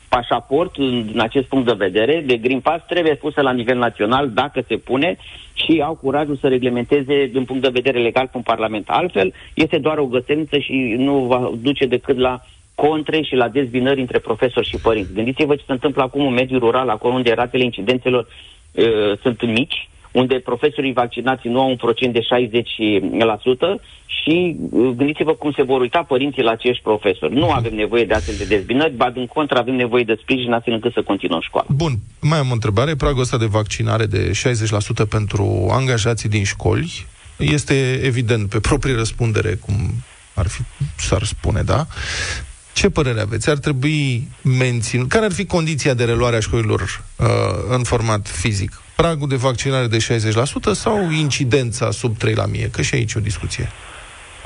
pașaport, în acest punct de vedere, de Green Pass, trebuie pusă la nivel național, dacă se pune, și au curajul să reglementeze din punct de vedere legal în Parlament. Altfel, este doar o găseniță și nu va duce decât la contre și la dezbinări între profesori și părinți. Gândiți-vă ce se întâmplă acum în mediul rural, acolo unde ratele incidențelor uh, sunt mici, unde profesorii vaccinați nu au un procent de 60% și uh, gândiți-vă cum se vor uita părinții la acești profesori. Nu avem nevoie de astfel de dezbinări, ba din contră avem nevoie de sprijin astfel încât să continuăm școala. Bun, mai am o întrebare. Pragul ăsta de vaccinare de 60% pentru angajații din școli este evident pe proprie răspundere, cum ar fi, s-ar spune, da? Ce părere aveți? Ar trebui menținut? Care ar fi condiția de reluare a școlilor uh, în format fizic? Pragul de vaccinare de 60% sau incidența sub 3 la mie? Că și aici e o discuție.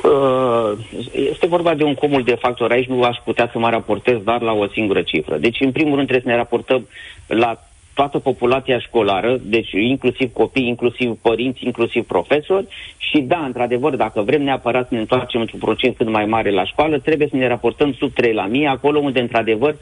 Uh, este vorba de un cumul de factori. Aici nu aș putea să mă raportez doar la o singură cifră. Deci, în primul rând, trebuie să ne raportăm la toată populația școlară, deci inclusiv copii, inclusiv părinți, inclusiv profesori și da, într-adevăr, dacă vrem neapărat să ne întoarcem într-un procent cât mai mare la școală, trebuie să ne raportăm sub 3 la mie, acolo unde într-adevăr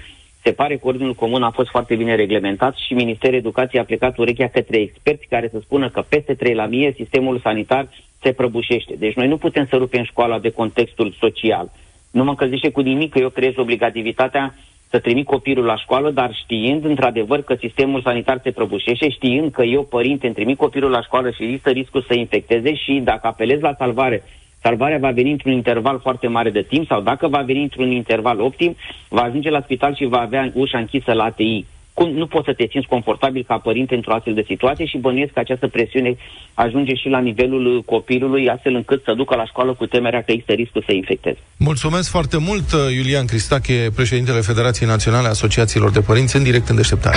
se pare că ordinul comun a fost foarte bine reglementat și Ministerul Educației a plecat urechea către experți care să spună că peste 3 la mie sistemul sanitar se prăbușește. Deci noi nu putem să rupem școala de contextul social. Nu mă încălzește cu nimic că eu creez obligativitatea să trimit copilul la școală, dar știind într-adevăr că sistemul sanitar se prăbușește, știind că eu, părinte, îmi trimit copilul la școală și există riscul să infecteze și dacă apelez la salvare salvarea va veni într-un interval foarte mare de timp sau dacă va veni într-un interval optim, va ajunge la spital și va avea ușa închisă la ATI. Cum nu poți să te simți confortabil ca părinte într-o astfel de situație și bănuiesc că această presiune ajunge și la nivelul copilului, astfel încât să ducă la școală cu temerea că există riscul să infecteze. Mulțumesc foarte mult, Iulian Cristache, președintele Federației Naționale a Asociațiilor de Părinți, în direct în deșteptare.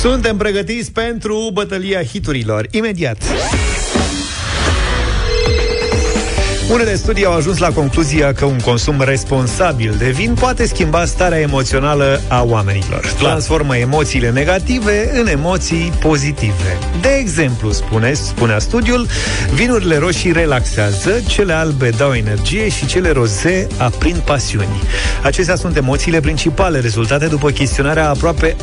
Suntem pregătiți pentru bătălia hiturilor. Imediat! Unele studii au ajuns la concluzia că un consum responsabil de vin poate schimba starea emoțională a oamenilor. Transformă emoțiile negative în emoții pozitive. De exemplu, spune, spunea studiul, vinurile roșii relaxează, cele albe dau energie și cele roze aprind pasiuni. Acestea sunt emoțiile principale rezultate după chestionarea a aproape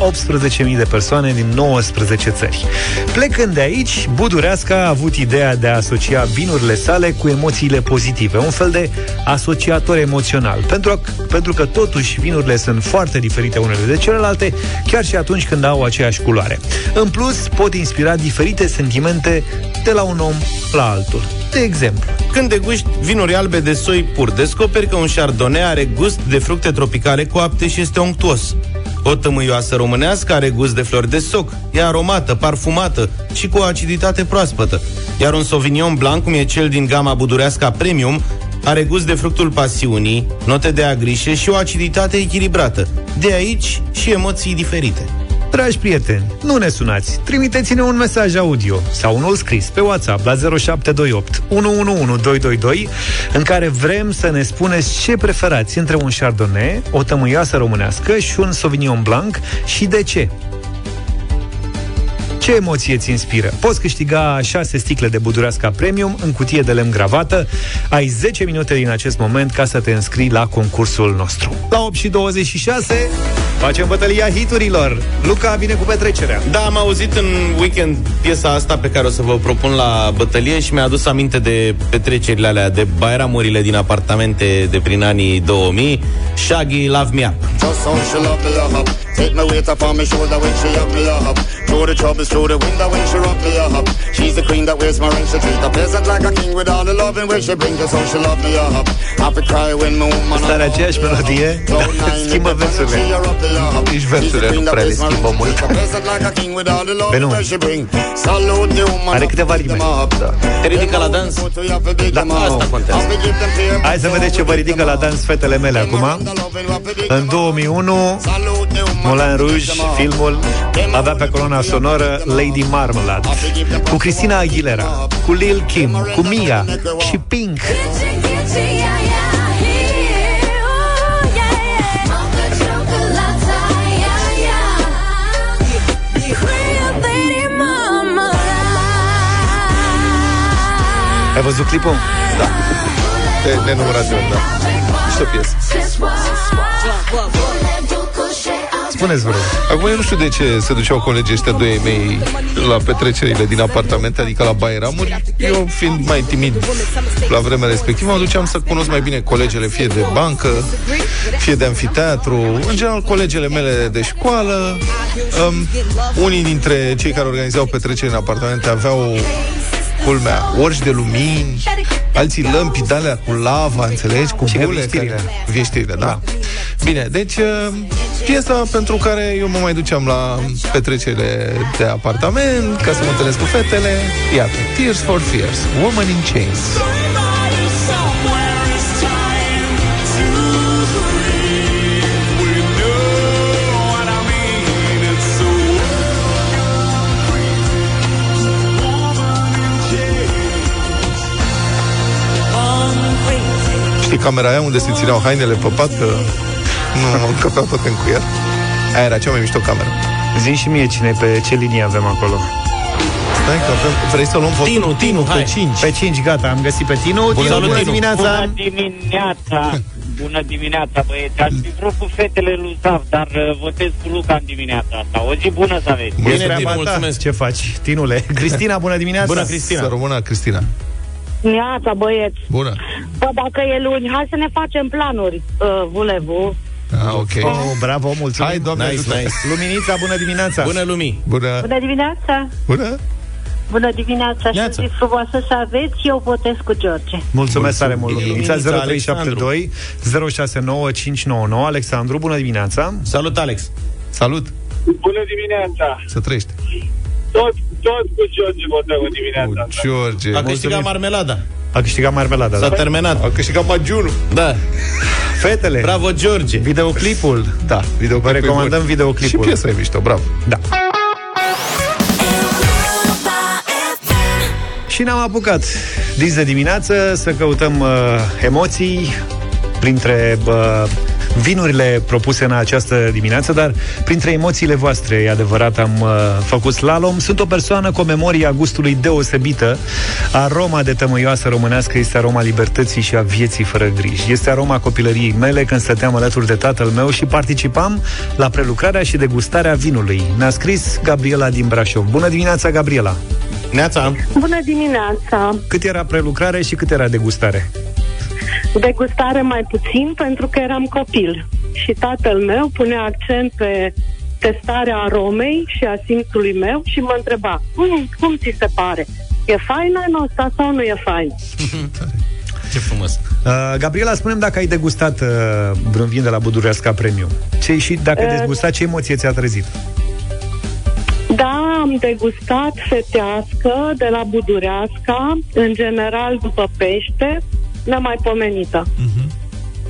18.000 de persoane din 19 țări. Plecând de aici, Budureasca a avut ideea de a asocia vinurile sale cu emoțiile pozitive, un fel de asociator emoțional. Pentru, pentru că totuși vinurile sunt foarte diferite unele de celelalte, chiar și atunci când au aceeași culoare. În plus, pot inspira diferite sentimente de la un om la altul. De exemplu, Când deguști vinuri albe de soi pur, descoperi că un chardonnay are gust de fructe tropicale coapte și este onctuos. O tămâioasă românească are gust de flori de soc, e aromată, parfumată și cu o aciditate proaspătă. Iar un Sauvignon Blanc, cum e cel din gama budurească Premium, are gust de fructul pasiunii, note de agrișe și o aciditate echilibrată. De aici și emoții diferite. Dragi prieteni, nu ne sunați. Trimiteți-ne un mesaj audio sau unul scris pe WhatsApp la 0728 111222 în care vrem să ne spuneți ce preferați între un Chardonnay, o tămâioasă românească și un Sauvignon Blanc și de ce. Ce emoție îți inspiră? Poți câștiga 6 sticle de budureasca premium în cutie de lemn gravată. Ai 10 minute din acest moment ca să te înscrii la concursul nostru. La 8 și 26 facem bătălia hiturilor. Luca vine cu petrecerea. Da, am auzit în weekend piesa asta pe care o să vă propun la bătălie și mi-a adus aminte de petrecerile alea, de bairamurile din apartamente de prin anii 2000. Shaggy, Love Me Up. Just how she love me up. Take my weight up on my shoulder when she up me up. Through the troubles, through the window when she rock me up. She's the queen that wears my ring. She treat a peasant like a king with all the loving when she brings. Just how she love me up. I fi cry when my woman. Asta are aceeași melodie, dar schimbă versurile. Nici versurile nu prea le schimbă mult. Pe nu. Are câteva rime. Da. Te ridică la dans? Da. Asta contează. Hai să vedeți ce vă ridică la dans fetele mele acum. În 2001, Moulin Rouge, filmul, avea pe coloana sonoră Lady Marmalade, cu Cristina Aguilera, cu Lil Kim, cu Mia și Pink. Ai văzut clipul? Da. De nenumărate ori, da. Și o piesă. Spuneți, vă rog. Acum eu nu știu de ce se duceau colegii ăștia doi ai mei la petrecerile din apartamente, adică la bairamuri. Eu, fiind mai timid la vremea respectivă, mă duceam să cunosc mai bine colegele, fie de bancă, fie de anfiteatru, în general colegele mele de școală. Um, unii dintre cei care organizau petreceri în apartamente aveau culmea, orși de lumini, alții lămpi de alea cu lava, înțelegi, cu Și bule. vieștirile. care- Vieștirile, da. da. Bine, deci uh, piesa pentru care eu mă mai duceam la petrecerile de apartament ca să mă întâlnesc cu fetele, iată, Tears for Fears, Woman in Chains. Știi camera aia unde se țineau hainele pe pat că nu încăpeau toate în cuier? Aia era cea mai mișto cameră. Zi și mie cine pe ce linie avem acolo. Stai că avem, vrei să luăm votul? Tinu, Tinu, pe hai. 5. Pe 5, gata, am găsit pe Tinu. Bună, Tinu, salut, bună Tinu. dimineața! Bună dimineața! Bună dimineața, băieți! Aș fi vrut cu fetele lui Zav, dar uh, votez cu Luca în dimineața asta. O zi bună să aveți! Bine, Bine, treaba Tinu, ta. mulțumesc. Ce faci, Tinule? Cristina, bună dimineața! Bună, Cristina. Să rămână Cristina. Neața, băieți. Bună. Bă, dacă e luni, hai să ne facem planuri, uh, vulevu. Ah, ok. Oh, bravo, mulțumim! Hai, Doamne Nice, ajută. nice. Luminița, bună dimineața! Bună lumii! Bună. Bună dimineața! Bună. Bună dimineața și Neața. zi frumoasă să aveți. Eu votez cu George. Mulțumesc tare mult, Mulțumim. Luminița, Luminița, 0372 069599. Alexandru, bună dimineața! Salut, Alex! Salut. Bună dimineața! Să trăiești. Tot, tot cu George votăm în dimineața Cu George. A câștigat marmelada. A câștigat marmelada, S-a da? terminat. A câștigat magiunul. Da. Fetele, Bravo, George! videoclipul. Da, videoclipul Vă e recomandăm bun. videoclipul. Și piesa e mișto, bravo. Da. Și ne-am apucat dis de dimineață să căutăm uh, emoții printre uh, vinurile propuse în această dimineață, dar printre emoțiile voastre, e adevărat, am uh, făcut slalom. Sunt o persoană cu o memorie a gustului deosebită. Aroma de tămâioasă românească este aroma libertății și a vieții fără griji. Este aroma copilăriei mele când stăteam alături de tatăl meu și participam la prelucrarea și degustarea vinului. Ne-a scris Gabriela din Brașov. Bună dimineața, Gabriela! Neața! Bună dimineața! Cât era prelucrare și cât era degustare? Degustare mai puțin pentru că eram copil și tatăl meu punea accent pe testarea aromei și a simțului meu și mă întreba, cum, cum ți se pare? E faină în asta sau nu e faină? Ce frumos! Uh, Gabriela, spunem dacă ai degustat uh, vreun vin de la Budureasca Premium. Ce, și dacă ai Uh, degustat, ce emoție ți-a trezit? Da, am degustat fetească de la Budureasca, în general după pește, nemaipomenită.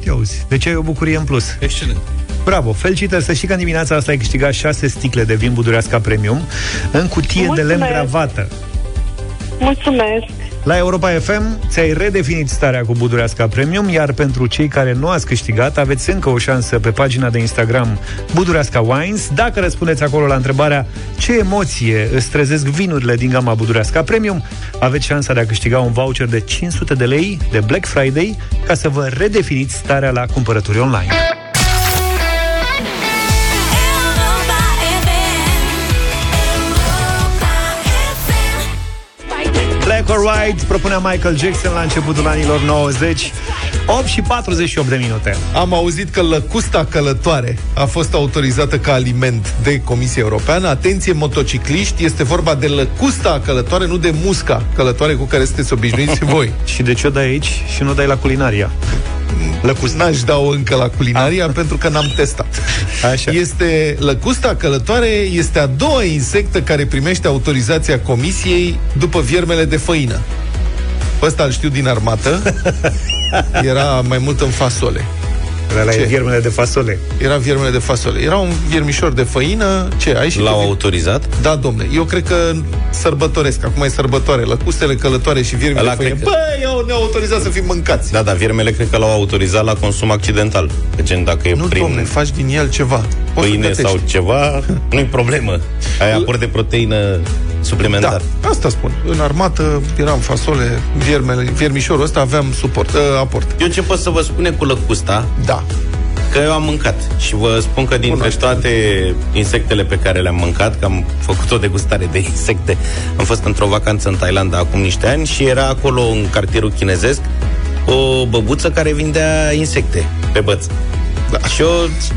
Ia uzi, deci ai o bucurie în plus. Excelent! Bravo, felicitări, să știi că în dimineața asta ai câștigat 6 sticle de vin Budureasca Premium în cutie Mulțumesc. de lemn gravată. Mulțumesc! La Europa FM ți-ai redefinit starea cu Budureasca Premium, iar pentru cei care nu ați câștigat, aveți încă o șansă pe pagina de Instagram Budureasca Wines. Dacă răspundeți acolo la întrebarea ce emoție îți trezesc vinurile din gama Budureasca Premium, aveți șansa de a câștiga un voucher de 500 de lei de Black Friday ca să vă redefiniți starea la cumpărături online. Black or White propunea Michael Jackson la începutul anilor 90 8 și 48 de minute Am auzit că lăcusta călătoare a fost autorizată ca aliment de Comisia Europeană. Atenție, motocicliști, este vorba de lăcusta călătoare, nu de musca călătoare cu care sunteți obișnuiți voi. Și de ce o dai aici și nu o dai la culinaria? Lăcustaș n-aș da-o încă la culinaria pentru că n-am testat. Așa. Este lăcusta călătoare este a doua insectă care primește autorizația Comisiei după viermele de făină. Pe ăsta îl știu din armată. Era mai mult în fasole. La Ce? viermele de fasole Era viermele de fasole. Era un viermișor de făină. Ce, ai și L-au tu- autorizat? Da, domne. Eu cred că sărbătoresc. Acum e sărbătoare. Lăcustele călătoare și viermele Ăla de făină. cred că- Băi, eu ne autorizat să fim mâncați. Da, dar viermele cred că l-au autorizat la consum accidental. Că gen dacă e Nu, prin domne, faci din el ceva. Poți să pâine gătești. sau ceva, nu-i problemă. Ai aport de proteină suplimentar. Da, asta spun. În armată eram fasole, viermele, viermișorul ăsta aveam suport, uh, aport. Eu ce pot să vă spune cu lăcusta? Da. Că eu am mâncat și vă spun că dintre Cunoaște. toate insectele pe care le-am mâncat, că am făcut o degustare de insecte, am fost într-o vacanță în Thailanda acum niște ani și era acolo în cartierul chinezesc o băbuță care vindea insecte pe băț. Da. Și eu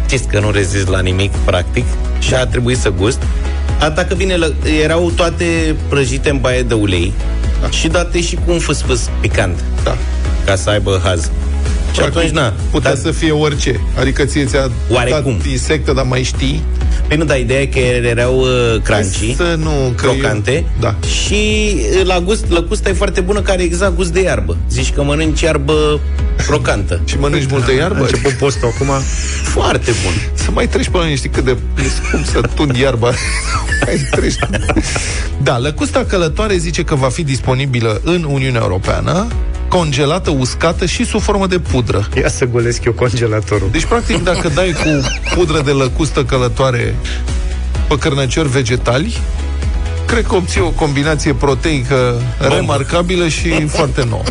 știți că nu rezist la nimic, practic, și a trebuit să gust. A, dacă bine, lă- erau toate prăjite în baie de ulei da. și date și cu un fâsfâs picant, Da. ca să aibă haz. Și Practic, atunci, na, Putea dar- să fie orice. Adică ție ți-a Oarecum. dat insectă, dar mai știi. Păi nu, dar ideea e că ele erau uh, crunchy, Să nu, că crocante eu- Da. și uh, la gust, lăcusta e foarte bună, care are exact gust de iarbă. Zici că mănânci iarbă crocantă. Și mănânci multă A iarbă? început postul acum Foarte bun. Să mai treci până la știi cât de e scump să tund iarba. Mai treci. Da, lăcusta călătoare zice că va fi disponibilă în Uniunea Europeană, congelată, uscată și sub formă de pudră. Ia să golesc eu congelatorul Deci, practic, dacă dai cu pudră de lăcustă călătoare pe cărnăciori vegetali, cred că obții o combinație proteică remarcabilă și foarte nouă.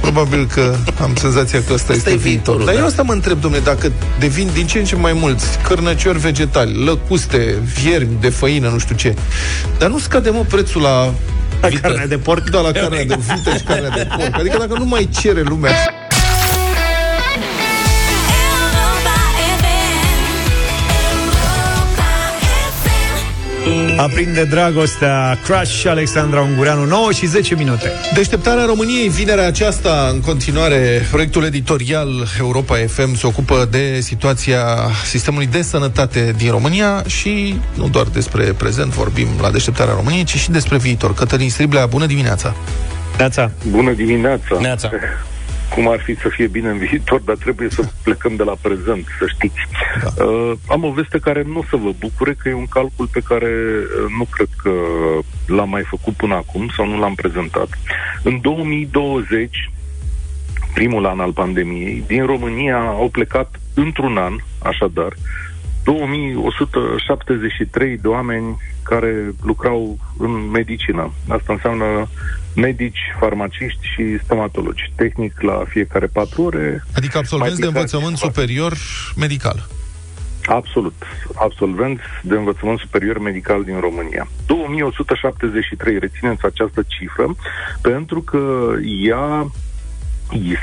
Probabil că am senzația că ăsta este e viitor. viitorul, Dar da. eu asta mă întreb, domnule, dacă devin din ce în ce mai mulți cărnăciori vegetali, lăcuste, viermi de făină, nu știu ce, dar nu scade, mă, prețul la La carnea de porc. Da, la carnea de vită și carnea de porc. Adică dacă nu mai cere lumea Aprinde dragostea Crush și Alexandra Ungureanu 9 și 10 minute Deșteptarea României, vinerea aceasta, în continuare, proiectul editorial Europa FM se ocupă de situația sistemului de sănătate din România și nu doar despre prezent vorbim la Deșteptarea României, ci și despre viitor. Cătălin Striblea, bună dimineața! Neața Bună dimineața! Neața. Cum ar fi să fie bine în viitor, dar trebuie să plecăm de la prezent, să știți. Da. Uh, am o veste care nu o să vă bucure, că e un calcul pe care uh, nu cred că l-am mai făcut până acum sau nu l-am prezentat. În 2020, primul an al pandemiei, din România au plecat într-un an, așadar, 2173 de oameni care lucrau în medicină. Asta înseamnă medici, farmaciști și stomatologi. Tehnic la fiecare patru ore. Adică absolvenți de învățământ superior medical. Absolut. Absolvenți de învățământ superior medical din România. 2173, rețineți această cifră, pentru că ea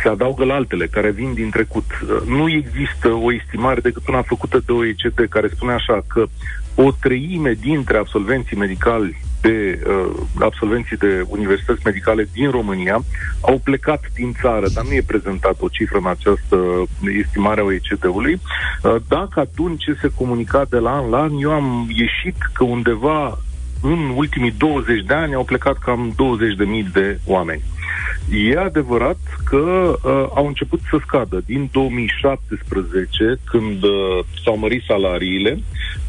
se adaugă la altele care vin din trecut. Nu există o estimare decât una făcută de OECD care spune așa că o treime dintre absolvenții medicali de uh, absolvenții de universități medicale din România au plecat din țară, dar nu e prezentat o cifră în această estimare a OECD-ului. Uh, dacă atunci ce se comunica de la an la an, eu am ieșit că undeva în ultimii 20 de ani au plecat cam 20.000 de oameni. E adevărat că uh, au început să scadă. Din 2017, când uh, s-au mărit salariile,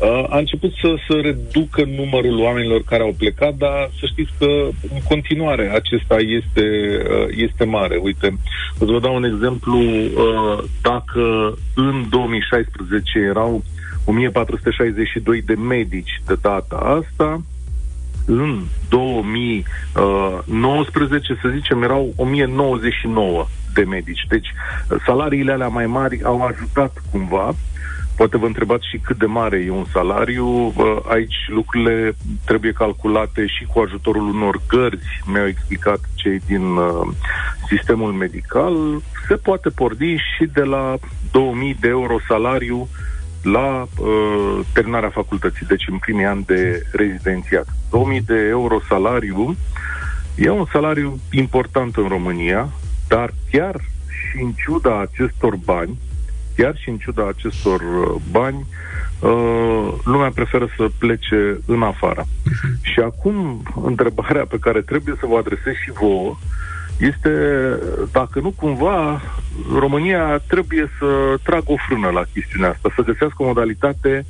uh, a început să, să reducă numărul oamenilor care au plecat, dar să știți că în continuare acesta este, uh, este mare. Uite, o să vă dau un exemplu. Uh, dacă în 2016 erau 1462 de medici de data asta, în 2019, să zicem, erau 1099 de medici. Deci salariile alea mai mari au ajutat cumva. Poate vă întrebați și cât de mare e un salariu. Aici lucrurile trebuie calculate și cu ajutorul unor gărzi, mi-au explicat cei din uh, sistemul medical. Se poate porni și de la 2000 de euro salariu la uh, terminarea facultății, deci în primii ani de rezidențiat. 2000 de euro salariu e un salariu important în România, dar chiar și în ciuda acestor bani, chiar și în ciuda acestor uh, bani, uh, lumea preferă să plece în afară. Și acum, întrebarea pe care trebuie să vă adresez și vouă, este dacă nu cumva România trebuie să tragă o frână la chestiunea asta, să găsească o modalitate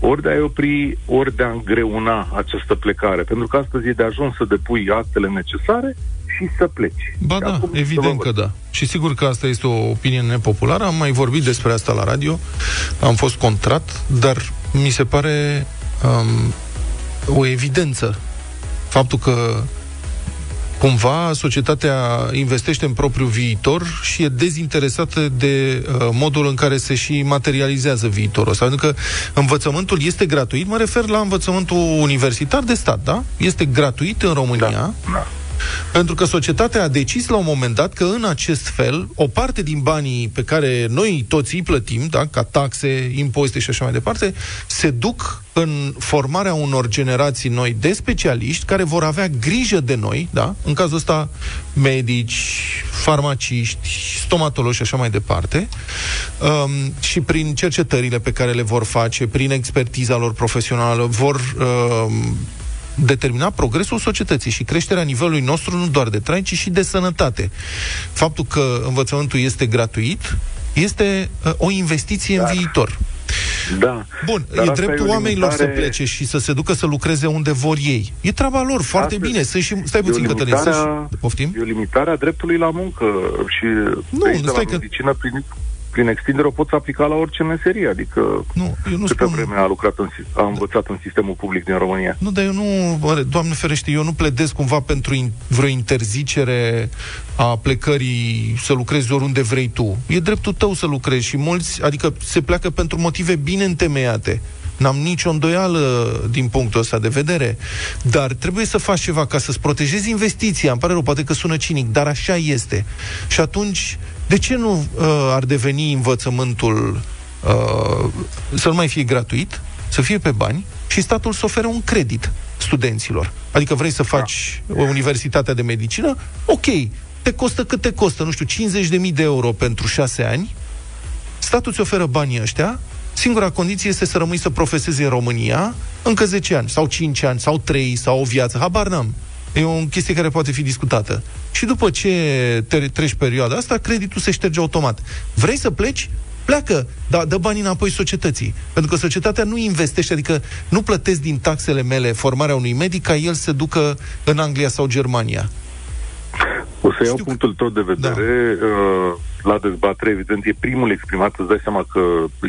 ori de a-i opri, ori de a îngreuna această plecare. Pentru că astăzi e de ajuns să depui actele necesare și să pleci. Ba da, evident că da. Și sigur că asta este o opinie nepopulară. Am mai vorbit despre asta la radio, am fost contrat, dar mi se pare um, o evidență faptul că cumva societatea investește în propriul viitor și e dezinteresată de uh, modul în care se și materializează viitorul ăsta. Pentru că învățământul este gratuit, mă refer la învățământul universitar de stat, da? Este gratuit în România. Da, da. Pentru că societatea a decis la un moment dat că în acest fel o parte din banii pe care noi toți îi plătim, da, ca taxe, impozite și așa mai departe, se duc în formarea unor generații noi de specialiști care vor avea grijă de noi, da? în cazul ăsta medici, farmaciști, stomatologi și așa mai departe, um, și prin cercetările pe care le vor face, prin expertiza lor profesională, vor um, determina progresul societății și creșterea nivelului nostru nu doar de trai, ci și de sănătate. Faptul că învățământul este gratuit este uh, o investiție da. în viitor. Da. Bun, Dar e dreptul e oamenilor limitare... să plece și să se ducă să lucreze unde vor ei. E treaba lor, foarte Astăzi, bine. Sunt și... Stai puțin, Cătălin, să Poftim? E o limitare a dreptului la muncă și nu, nu stai că... medicină prin prin extindere o poți aplica la orice meserie, adică nu, eu nu câtă spun... vreme a lucrat în, a învățat în sistemul public din România. Nu, dar eu nu, Doamne ferește, eu nu pledez cumva pentru in, vreo interzicere a plecării să lucrezi oriunde vrei tu. E dreptul tău să lucrezi și mulți, adică se pleacă pentru motive bine întemeiate. N-am nicio îndoială din punctul ăsta de vedere. Dar trebuie să faci ceva ca să-ți protejezi investiția. Îmi pare rău, poate că sună cinic, dar așa este. Și atunci, de ce nu uh, ar deveni învățământul uh, să nu mai fie gratuit, să fie pe bani și statul să ofere un credit studenților? Adică vrei să faci da. o universitate de medicină? Ok, te costă cât te costă, nu știu, 50.000 de euro pentru 6 ani, statul ți oferă banii ăștia, Singura condiție este să rămâi să profesezi în România încă 10 ani, sau 5 ani, sau 3, sau o viață, habar n-am. E o chestie care poate fi discutată. Și după ce te treci perioada asta, creditul se șterge automat. Vrei să pleci? Pleacă, dar dă banii înapoi societății. Pentru că societatea nu investește, adică nu plătesc din taxele mele formarea unui medic ca el să ducă în Anglia sau Germania. O să iau punctul tău de vedere da. uh, la dezbatere, evident, e primul exprimat, îți dai seama că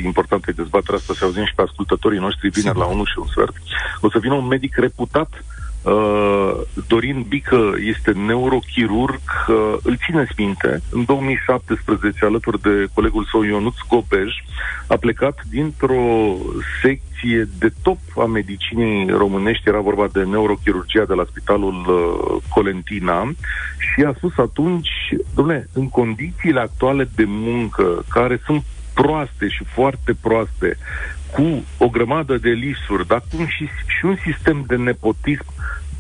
importantă e dezbaterea asta, să auzim și pe ascultătorii noștri vineri la 1 și un sfert. O să vină un medic reputat Uh, Dorin Bică este neurochirurg, uh, îl țineți minte, în 2017, alături de colegul său Ionuț Gobej, a plecat dintr-o secție de top a medicinei românești, era vorba de neurochirurgia de la Spitalul uh, Colentina, și a spus atunci, domnule, în condițiile actuale de muncă, care sunt proaste și foarte proaste, cu o grămadă de lipsuri, dar cum și, și un sistem de nepotism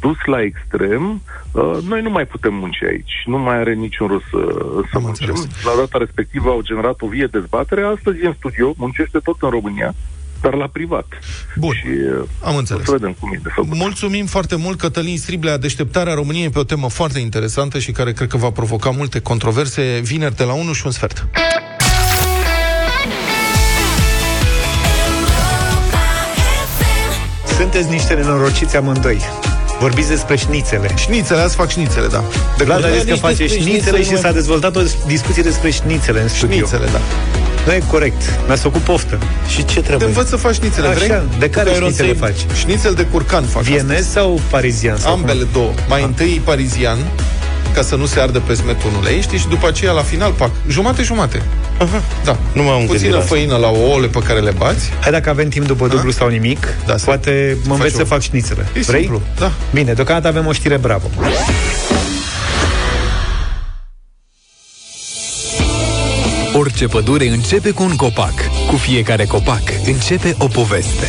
dus la extrem, uh, noi nu mai putem munci aici. Nu mai are niciun rost să, să muncim. Înțeles. La data respectivă au generat o vie dezbatere. Astăzi e în studio, muncește tot în România, dar la privat. Bun, și, uh, am înțeles. O să vedem cum e de făcut. Mulțumim foarte mult, Cătălin Striblea, deșteptarea României pe o temă foarte interesantă și care cred că va provoca multe controverse vineri de la 1 și un sfert. Sunteți niște nenorociți amândoi. Vorbiți despre șnițele. Șnițele, azi fac șnițele, da. De Vlad a zis că face șnițele și s-a dezvoltat o discuție despre șnițele în studio. Șnițele, da. Nu e corect. Mi-ați făcut poftă. Și ce Te trebuie? învăț să faci șnițele, Așa, vrei? de care Cu șnițele aeronței- faci? Șnițel de curcan fac Vienez sau parizian? Sau Ambele cum? două. Mai întâi parizian, ca să nu se ardă pe smetul ulei, știi, și după aceea la final pac. Jumate-jumate. Aha. Da. Nu m-am gândit Puțină la asta. făină la ouăle pe care le bați. Hai dacă avem timp după dublu sau nimic, Da, să- poate mă înveți faci să o- fac șnițele. E Vrei? simplu, da. Bine, deocamdată avem o știre bravo. Orice pădure începe cu un copac. Cu fiecare copac începe o poveste.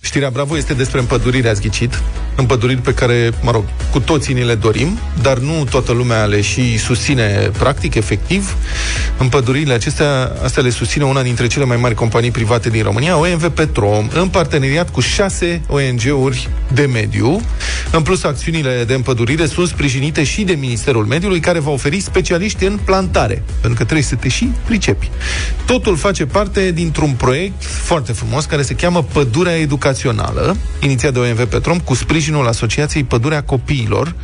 Știrea Bravo este despre împăduriri, ați ghicit. Împăduriri pe care, mă rog, cu toții ni le dorim, dar nu toată lumea le și susține practic, efectiv. Împăduririle acestea, astea le susține una dintre cele mai mari companii private din România, OMV Petrom, în parteneriat cu șase ONG-uri de mediu. În plus, acțiunile de împădurire sunt sprijinite și de Ministerul Mediului, care va oferi specialiști în plantare, pentru că trebuie să te și pricepi. Totul face parte dintr-un proiect foarte frumos care se cheamă Pădurea Educațională, inițiat de OMV Petrom cu sprijinul Asociației Pădurea Copiilor,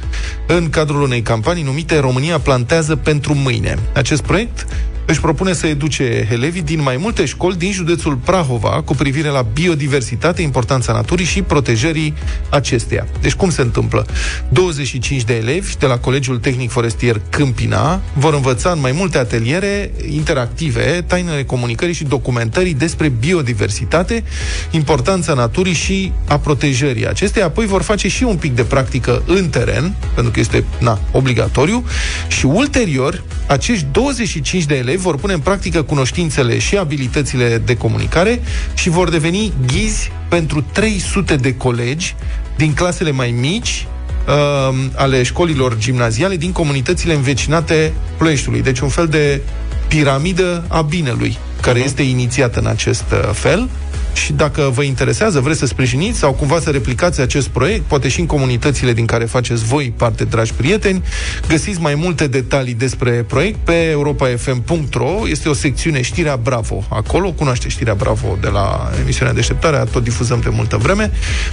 în cadrul unei campanii numite România plantează pentru mâine. Acest proiect își propune să educe elevii din mai multe școli din județul Prahova cu privire la biodiversitate, importanța naturii și protejării acesteia. Deci cum se întâmplă? 25 de elevi de la Colegiul Tehnic Forestier Câmpina vor învăța în mai multe ateliere interactive tainele comunicării și documentării despre biodiversitate, importanța naturii și a protejării acesteia. Apoi vor face și un pic de practică în teren, pentru că este na, obligatoriu, și ulterior acești 25 de elevi vor pune în practică cunoștințele și abilitățile de comunicare și vor deveni ghizi pentru 300 de colegi din clasele mai mici uh, ale școlilor gimnaziale din comunitățile învecinate Ploieștiului. Deci un fel de piramidă a binelui, care este inițiată în acest uh, fel. Și dacă vă interesează, vreți să sprijiniți sau cumva să replicați acest proiect, poate și în comunitățile din care faceți voi parte, dragi prieteni, găsiți mai multe detalii despre proiect pe europafm.ro. Este o secțiune Știrea Bravo. Acolo cunoaște Știrea Bravo de la emisiunea Deșteptarea, tot difuzăm de multă vreme.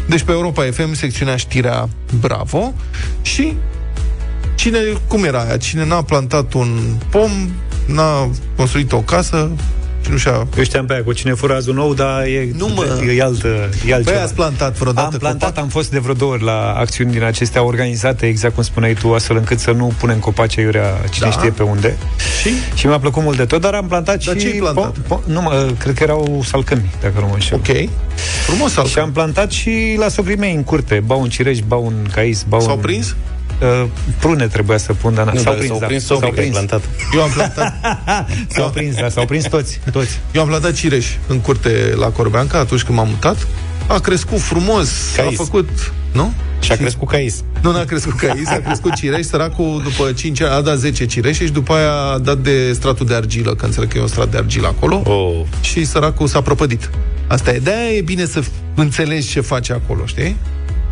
Deci pe Europa FM, secțiunea Știrea Bravo. Și cine, cum era aia? Cine n-a plantat un pom, n-a construit o casă, și nu și-a... Eu știam pe aia cu cine fură azi un nou, dar e, Nu, mă. e, altă, e altceva. Păi ați plantat vreodată Am plantat, copac? am fost de vreo două ori la acțiuni din acestea organizate, exact cum spuneai tu, astfel încât să nu punem copaci aiurea cine Da. știe pe unde. Și? Și mi-a plăcut mult de tot, dar am plantat Dar și... ce ai plantat? Po- po- nu, mă, cred că erau salcămi, dacă nu mă înșel. Ok. Frumos Și al am plantat și la socrii mei în curte. Bau un cireș, bau un cais, bau S-au un... prins? Uh, prune trebuia să pun, dar n- Nu, s-au dar prins, s-au da. prins s-au socrii, că ai prins. plantat. Eu am plantat, S-au prins, da, s-au prins toți, toți. eu am plantat cireș în curte la Corbeanca atunci când m-am mutat. A crescut frumos, Cais. a făcut... Nu? Și a crescut cais. Nu n-a crescut cais, a crescut cireș, săracul după 5 ani a dat 10 cireșe și după aia a dat de stratul de argilă, că înțeleg că e un strat de argilă acolo, Oh. și săracul s-a prăpădit. Asta e, de e bine să înțelegi ce face acolo, știi?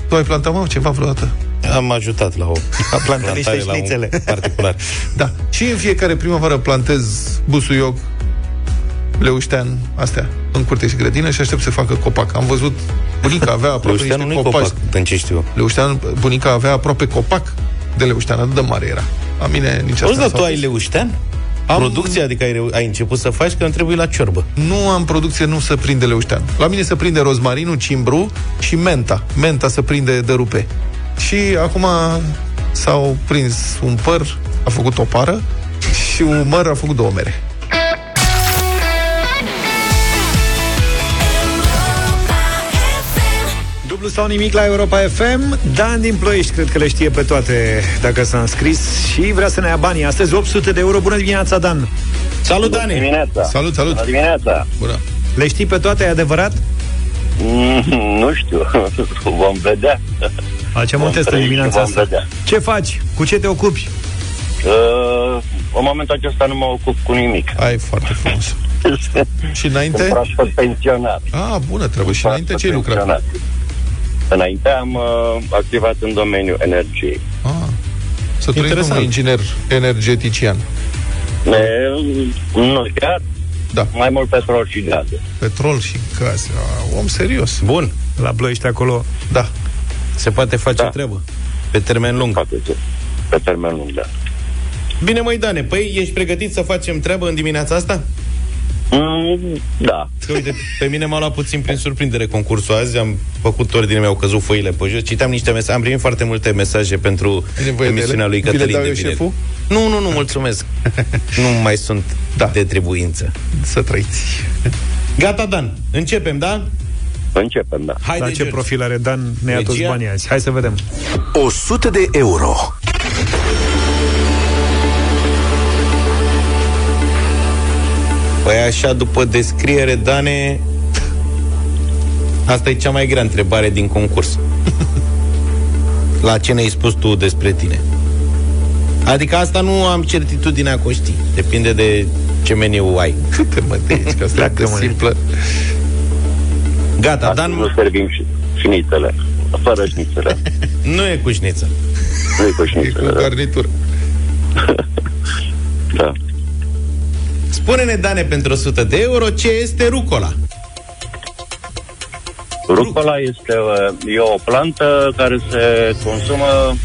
Tu ai plantat, mă, ceva vreodată? Am ajutat la o A plantat niște plantare la un șnițele. particular. Da. Și în fiecare primăvară plantez busuioc, leuștean, astea, în curte și grădină și aștept să facă copac. Am văzut, bunica avea aproape Leușteanul niște nu-i copaci. copac, din ce știu. Leuștean, bunica avea aproape copac de leuștean, atât de mare era. La mine nici asta Auzi, dar nu s-a tu ai pus. leuștean? Am- Producția, adică ai, reu- ai început să faci că îmi trebuie la ciorbă. Nu am producție, nu se prinde leuștean. La mine se prinde rozmarinul, cimbru și menta. Menta se prinde de rupe. Și acum s-au prins un păr, a făcut o pară și un măr a făcut două mere. Dublu sau nimic la Europa FM Dan din Ploiești, cred că le știe pe toate Dacă s-a înscris și vrea să ne ia banii Astăzi 800 de euro, bună dimineața Dan Salut, Dani! dimineața. Salut, salut! Bună dimineața! Bună! Le știi pe toate, e adevărat? Mm, nu știu, vom vedea. Facem un Vom test în trăi și dimineața vom asta vedea. Ce faci? Cu ce te ocupi? Uh, în momentul acesta nu mă ocup cu nimic. Ai foarte frumos. și înainte? Sunt proaspăt pensionar. Ah, bună treabă. Și înainte ce ai lucrat? Pensionar. Înainte am uh, activat în domeniul energiei. Ah, să trăim Interesant. un inginer energetician. Ne, nu chiar, Da. mai mult petrol și gaze. Petrol și gaze. Ah, om serios. Bun, La Ploiești acolo Da. Se poate face Da. treabă. Pe termen lung. Poate să- Pe termen lung, da. Bine, măi, Dane, păi ești pregătit să facem treabă în dimineața asta? Mm, da. Că, uite, pe mine m-a luat puțin prin surprindere concursul azi, am făcut ordine, mi-au căzut foile pe jos, citeam niște mesaje, am primit foarte multe mesaje pentru Ai nevoie de emisiunea ele? lui Vi le Cătălin dau de eu vineri. șeful? Nu, nu, nu, mulțumesc. nu mai sunt Da. de trebuință. Să trăiți. Gata, Dan, începem, da? Începem, da. Haide, La ce George. profil are Dan Ne ia toți Regia? banii azi Hai să vedem 100 de euro. Păi așa, după descriere, Dane, asta e cea mai grea întrebare din concurs. La ce ne-ai spus tu despre tine? Adică asta nu am certitudinea că o știi. Depinde de ce meniu ai. Te mă de aici, că asta e de simplă. Gata, Astăzi Dan, nu servim și șnițele. Fără șnițele. nu e cu șniță. Nu e cu E șnițele. cu da. garnitură. Da. Spune-ne, Dane, pentru 100 de euro, ce este rucola? Rucola este uh, e o plantă care se consumă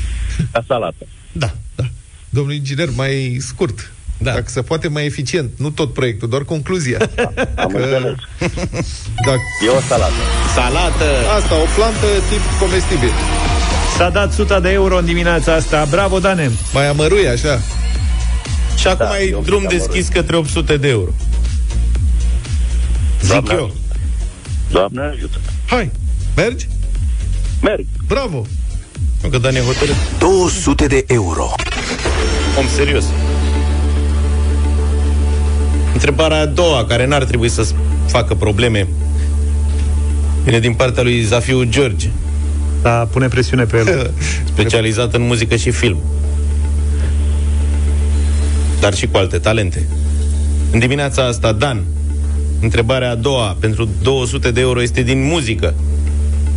ca salată. Da, da. Domnul inginer, mai scurt. Da. Dacă se poate mai eficient. Nu tot proiectul, doar concluzia. Am Că- înțeles. Dacă E o salată. Salată! asta, o plantă tip comestibil. S-a dat 100 de euro în dimineața asta Bravo, Dane Mai amăruie, așa. Și acum Da, ai e un drum pic deschis către 800 de euro. Zic Doamne eu. ajută. Doamne ajută. Hai, mergi? Merg. Bravo! Nu că Dan e hotărât. 200 de euro. Om serios. Întrebarea a doua, care n-ar trebui să facă probleme, vine din partea lui Zafiu George, Da, pune presiune pe el specializat în muzică și film. Dar și cu alte talente. În dimineața asta, Dan, întrebarea a doua pentru 200 de euro este din muzică.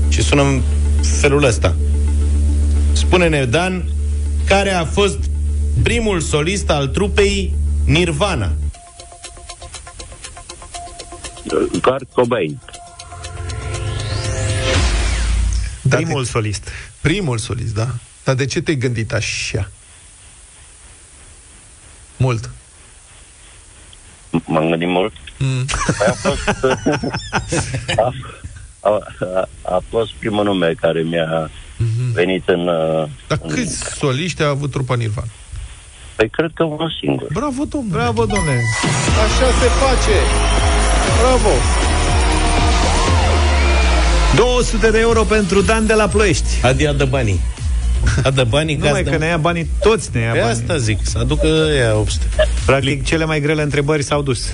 Și sună în felul ăsta. Spune-ne, Dan, care a fost primul solist al trupei Nirvana? Kurt Cobain. Da, Primul de- solist Primul solist, da. Dar de ce te-ai gândit așa? Mult. M-am gândit mult. Mm. Păi a fost... a, a, a, a fost primul nume care mi-a venit în... uh, Dar în- câți soliști a avut trupa Nirvana? Păi cred că unul singur. Bravo, domnule! Bravo, domnule Așa se face! Bravo! 200 de euro pentru Dan de la Ploiești Adi adă banii. Adă banii ca Numai să că ne ia banii, toți ne ia Pe banii asta zic, să aducă ea 800. Practic, cele mai grele întrebări s-au dus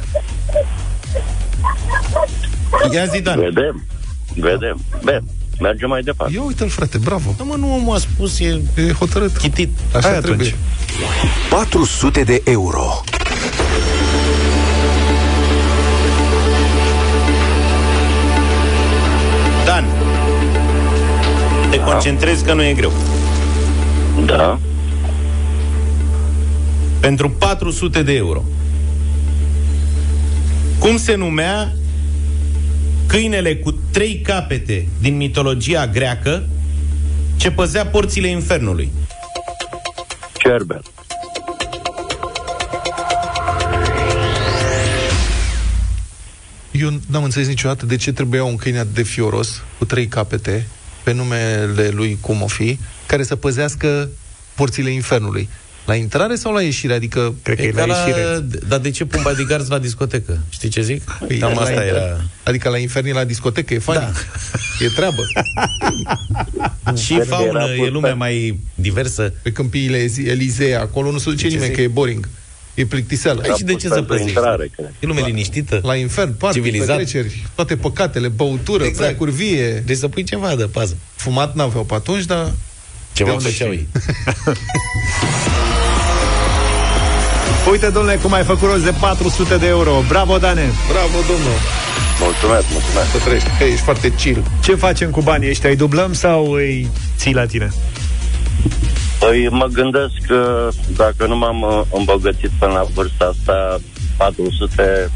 Ia zi, Dan. Vedem. Vedem. Bine, mergem mai departe. Ia uite-l, frate, bravo! Da, mă, nu omul a spus, e E hotărât. chitit. Așa Hai trebuie. atunci. 400 de euro. Te concentrezi că nu e greu. Da. Pentru 400 de euro. Cum se numea câinele cu trei capete din mitologia greacă ce păzea porțile infernului? Cerbel. Eu n-am înțeles niciodată de ce trebuia un câine atât de fioros, cu trei capete, pe numele lui cum o fi, care să păzească porțile infernului. La intrare sau la ieșire? Adică Cred că E e ca la la... ieșire. Dar de ce pun bodyguards la discotecă? Știi ce zic? Cam la asta inter- era. Adică la infernii la discotecă, e funny. Da. E treabă. Și Cred că era faună, e pus lumea pe- mai diversă. Pe câmpiile Ezi- Elizee, acolo nu se duce ce nimeni, zic? că e boring. E plictiseală. Aici de ce să pentru păzești? intrare, cred. E lume liniștită. La infern, party, Civilizat. petreceri, toate păcatele, băutură, exact. prea curvie. Deci să pui ceva de pază. Fumat n-aveau pe atunci, dar Ceva De unde făceau știi? ei. Uite, domnule, cum ai făcut rost de 400 de euro. Bravo, Dane! bravo, domnul. Mulțumesc, mulțumesc. Să trăiești. Hey, ești foarte chill. Ce facem cu banii ăștia? Îi dublăm sau îi ții la tine? Păi mă gândesc că dacă nu m-am uh, îmbogățit până la vârsta asta, 400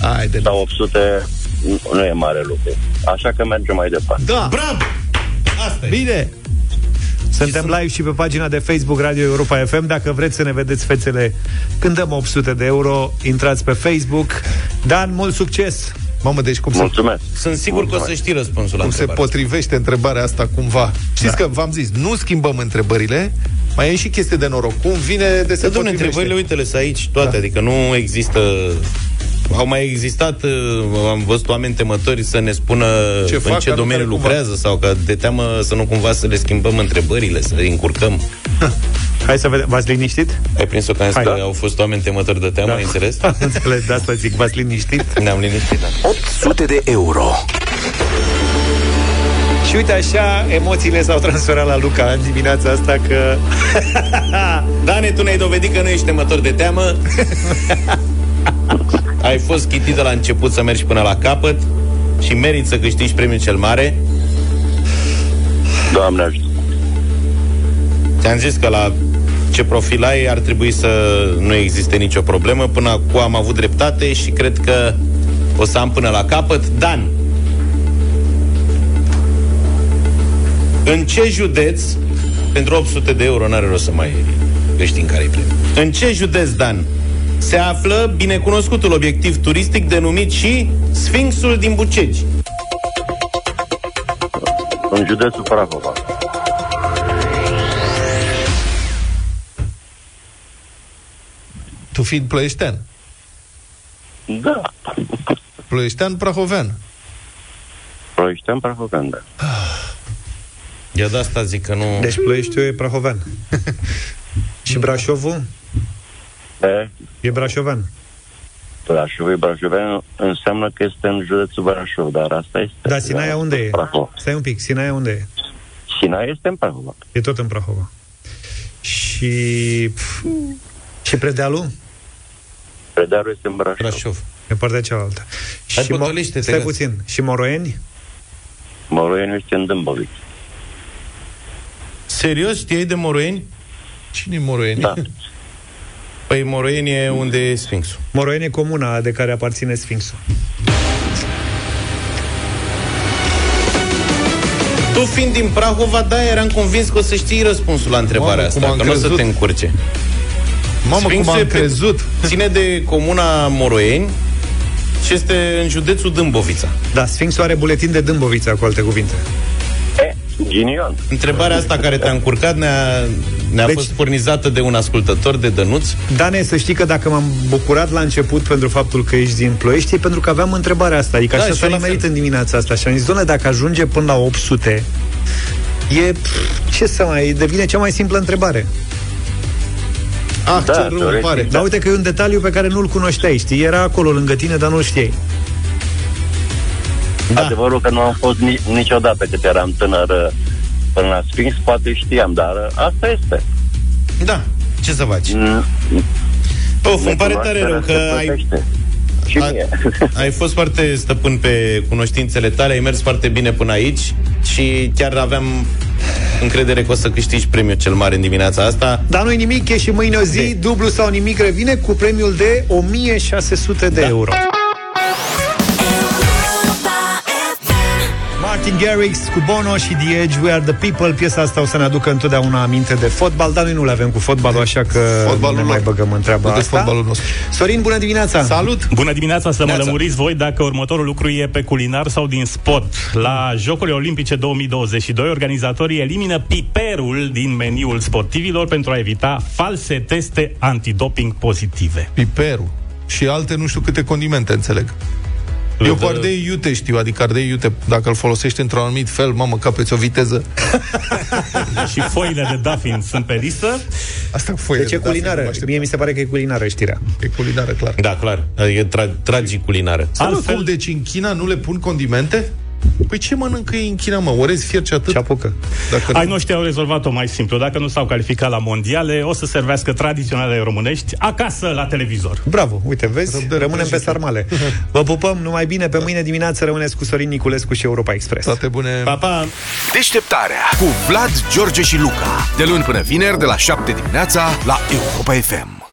Haide. sau 800 nu- nu e mare lucru. Așa că mergem mai departe. Da, Bravo! Asta e. bine. Suntem live și pe pagina de Facebook Radio Europa FM. Dacă vreți să ne vedeți fețele când dăm 800 de euro, intrați pe Facebook. Dan, mult succes! Mamă, deci cum se, Mulțumesc. Sunt sigur că o să știi răspunsul la cum se întrebare. potrivește întrebarea asta cumva. Știți că v-am zis, nu schimbăm întrebările, mai e și chestie de noroc. Cum vine de se Să domne, potrivește. întrebările, uite-le să aici toate, da. adică nu există... Au mai existat, uh, am văzut oameni temători să ne spună Ce în fac, ce anul domeniu care cumva. lucrează sau că de teamă să nu cumva să le schimbăm întrebările, să le încurcăm. Hai să vedem. V-ați liniștit? Ai prins-o că am zis Hai, că da. au fost oameni temători de teamă, ai înțeles? Înțeles, de asta zic. V-ați liniștit? Ne-am liniștit, da. 800 de euro. Și uite așa, emoțiile s-au transferat la Luca în dimineața asta că... Dane, tu ne-ai dovedit că nu ești temător de teamă. ai fost chitit de la început să mergi până la capăt și meriți să câștigi premiul cel mare. Doamne ajută. Ți-am zis că la ce profil ai ar trebui să nu existe nicio problemă. Până acum am avut dreptate și cred că o să am până la capăt. Dan, în ce județ, pentru 800 de euro, n-are rost să mai câștig care i premiu. În ce județ, Dan, se află binecunoscutul obiectiv turistic denumit și Sfinxul din Bucegi? În județul Prahova. Tu fiind ploieștean. Da. Ploieștean, prahovean. Proiecteam Prahovean, da. Eu de asta zic că nu... Deci Ploieștiul e prahovean. și Brașovul E, e brașovean. Brașov, Brașovean înseamnă că este în județul Brașov, dar asta este. Dar Sinaia unde e? Prahova. Stai un pic, Sinaia unde e? Sinaia este în Prahova. E tot în Prahova. Și... pf, Și Predealul? Predearul este în Brașov. Brașov. E partea cealaltă. Hai, și Mo- potolește-te, Stai că- puțin. Și Moroeni? Moroieniu este în Dâmbovici. Serios? Știai de Moroieni? Cine-i Moroieni? Da. Păi Moroieni e unde e Sfinxul. Moroeni e comuna de care aparține Sfinxul. Tu fiind din Prahova, da, eram convins că o să știi răspunsul la întrebarea Mamă, asta, cum am că nu o să crezut. te încurce. Mamă, cum Sfinxul am e pe- crezut. Ține de comuna Moroieni și este în județul Dâmbovița. Da, Sfinxul are buletin de Dâmbovița, cu alte cuvinte. E, ghinion. Întrebarea asta care te-a încurcat ne-a, ne-a Deci- fost furnizată de un ascultător de Dănuț. Dane, să știi că dacă m-am bucurat la început pentru faptul că ești din Ploiești, e pentru că aveam întrebarea asta. Adică Da, așa și s-a eu la nimerit fel. în dimineața asta. Și am zis, doamne, dacă ajunge până la 800, e... pf, Ce să mai... Devine cea mai simplă întrebare. Ah, Da, ce rău îmi teoretic, pare. Dar uite că e un detaliu pe care nu-l cunoșteai, știi? Era acolo lângă tine, dar nu-l știai. Da. Adevărul că nu am fost ni- niciodată cât eram tânăr uh, până la Sphinx, poate știam, dar uh, asta este. Da, ce să faci? Mm, Of, îmi pare tare rău că necunoașterea se ai, plătește. Și mie. Ai fost foarte stăpân pe cunoștințele tale, ai mers foarte bine până aici și chiar aveam încredere că o să câștigi premiul cel mare în dimineața asta. Dar nu-i nimic, e și mâine o zi, dublu sau nimic revine cu premiul de 1600 de euro. Martin Garrix cu Bono și The Edge, We Are The People Piesa asta o să ne aducă întotdeauna aminte de fotbal Dar noi nu le avem cu fotbalul, așa că Fotbalul nu ne mai lor. băgăm în treaba Nu de asta fotbalul nostru. Sorin, bună dimineața! Salut! Bună dimineața, să mă Neața. lămuriți voi dacă următorul lucru e pe culinar sau din sport. La Jocurile Olimpice 2022, organizatorii elimină piperul din meniul sportivilor pentru a evita false teste antidoping pozitive. Piperul. Și alte nu știu câte condimente, înțeleg. Eu cu ardei iute știu, adică ardei iute, dacă îl folosești într-un anumit fel, mamă, capeți o viteză. și foile de Duffin sunt pe listă. Asta cu foile Deci e de Duffin, culinară, mă aștept. mie mi se pare că e culinară știrea E culinară, clar. Da, clar. Adică tra- tragic culinară. Altfel... Cum, deci în China nu le pun condimente? Păi ce mănâncă ei în China, mă? Orez, fier și atât? Ce apucă? Dacă Ai noștri au rezolvat-o mai simplu. Dacă nu s-au calificat la mondiale, o să servească tradiționale românești acasă la televizor. Bravo, uite, vezi, rămânem pe sarmale Vă pupăm, numai bine, pe mâine dimineață rămâneți cu Sorin Niculescu și Europa Express Toate bune Pa, pa! Deșteptarea cu Vlad, George și Luca. De luni până vineri, de la 7 dimineața, la Europa FM.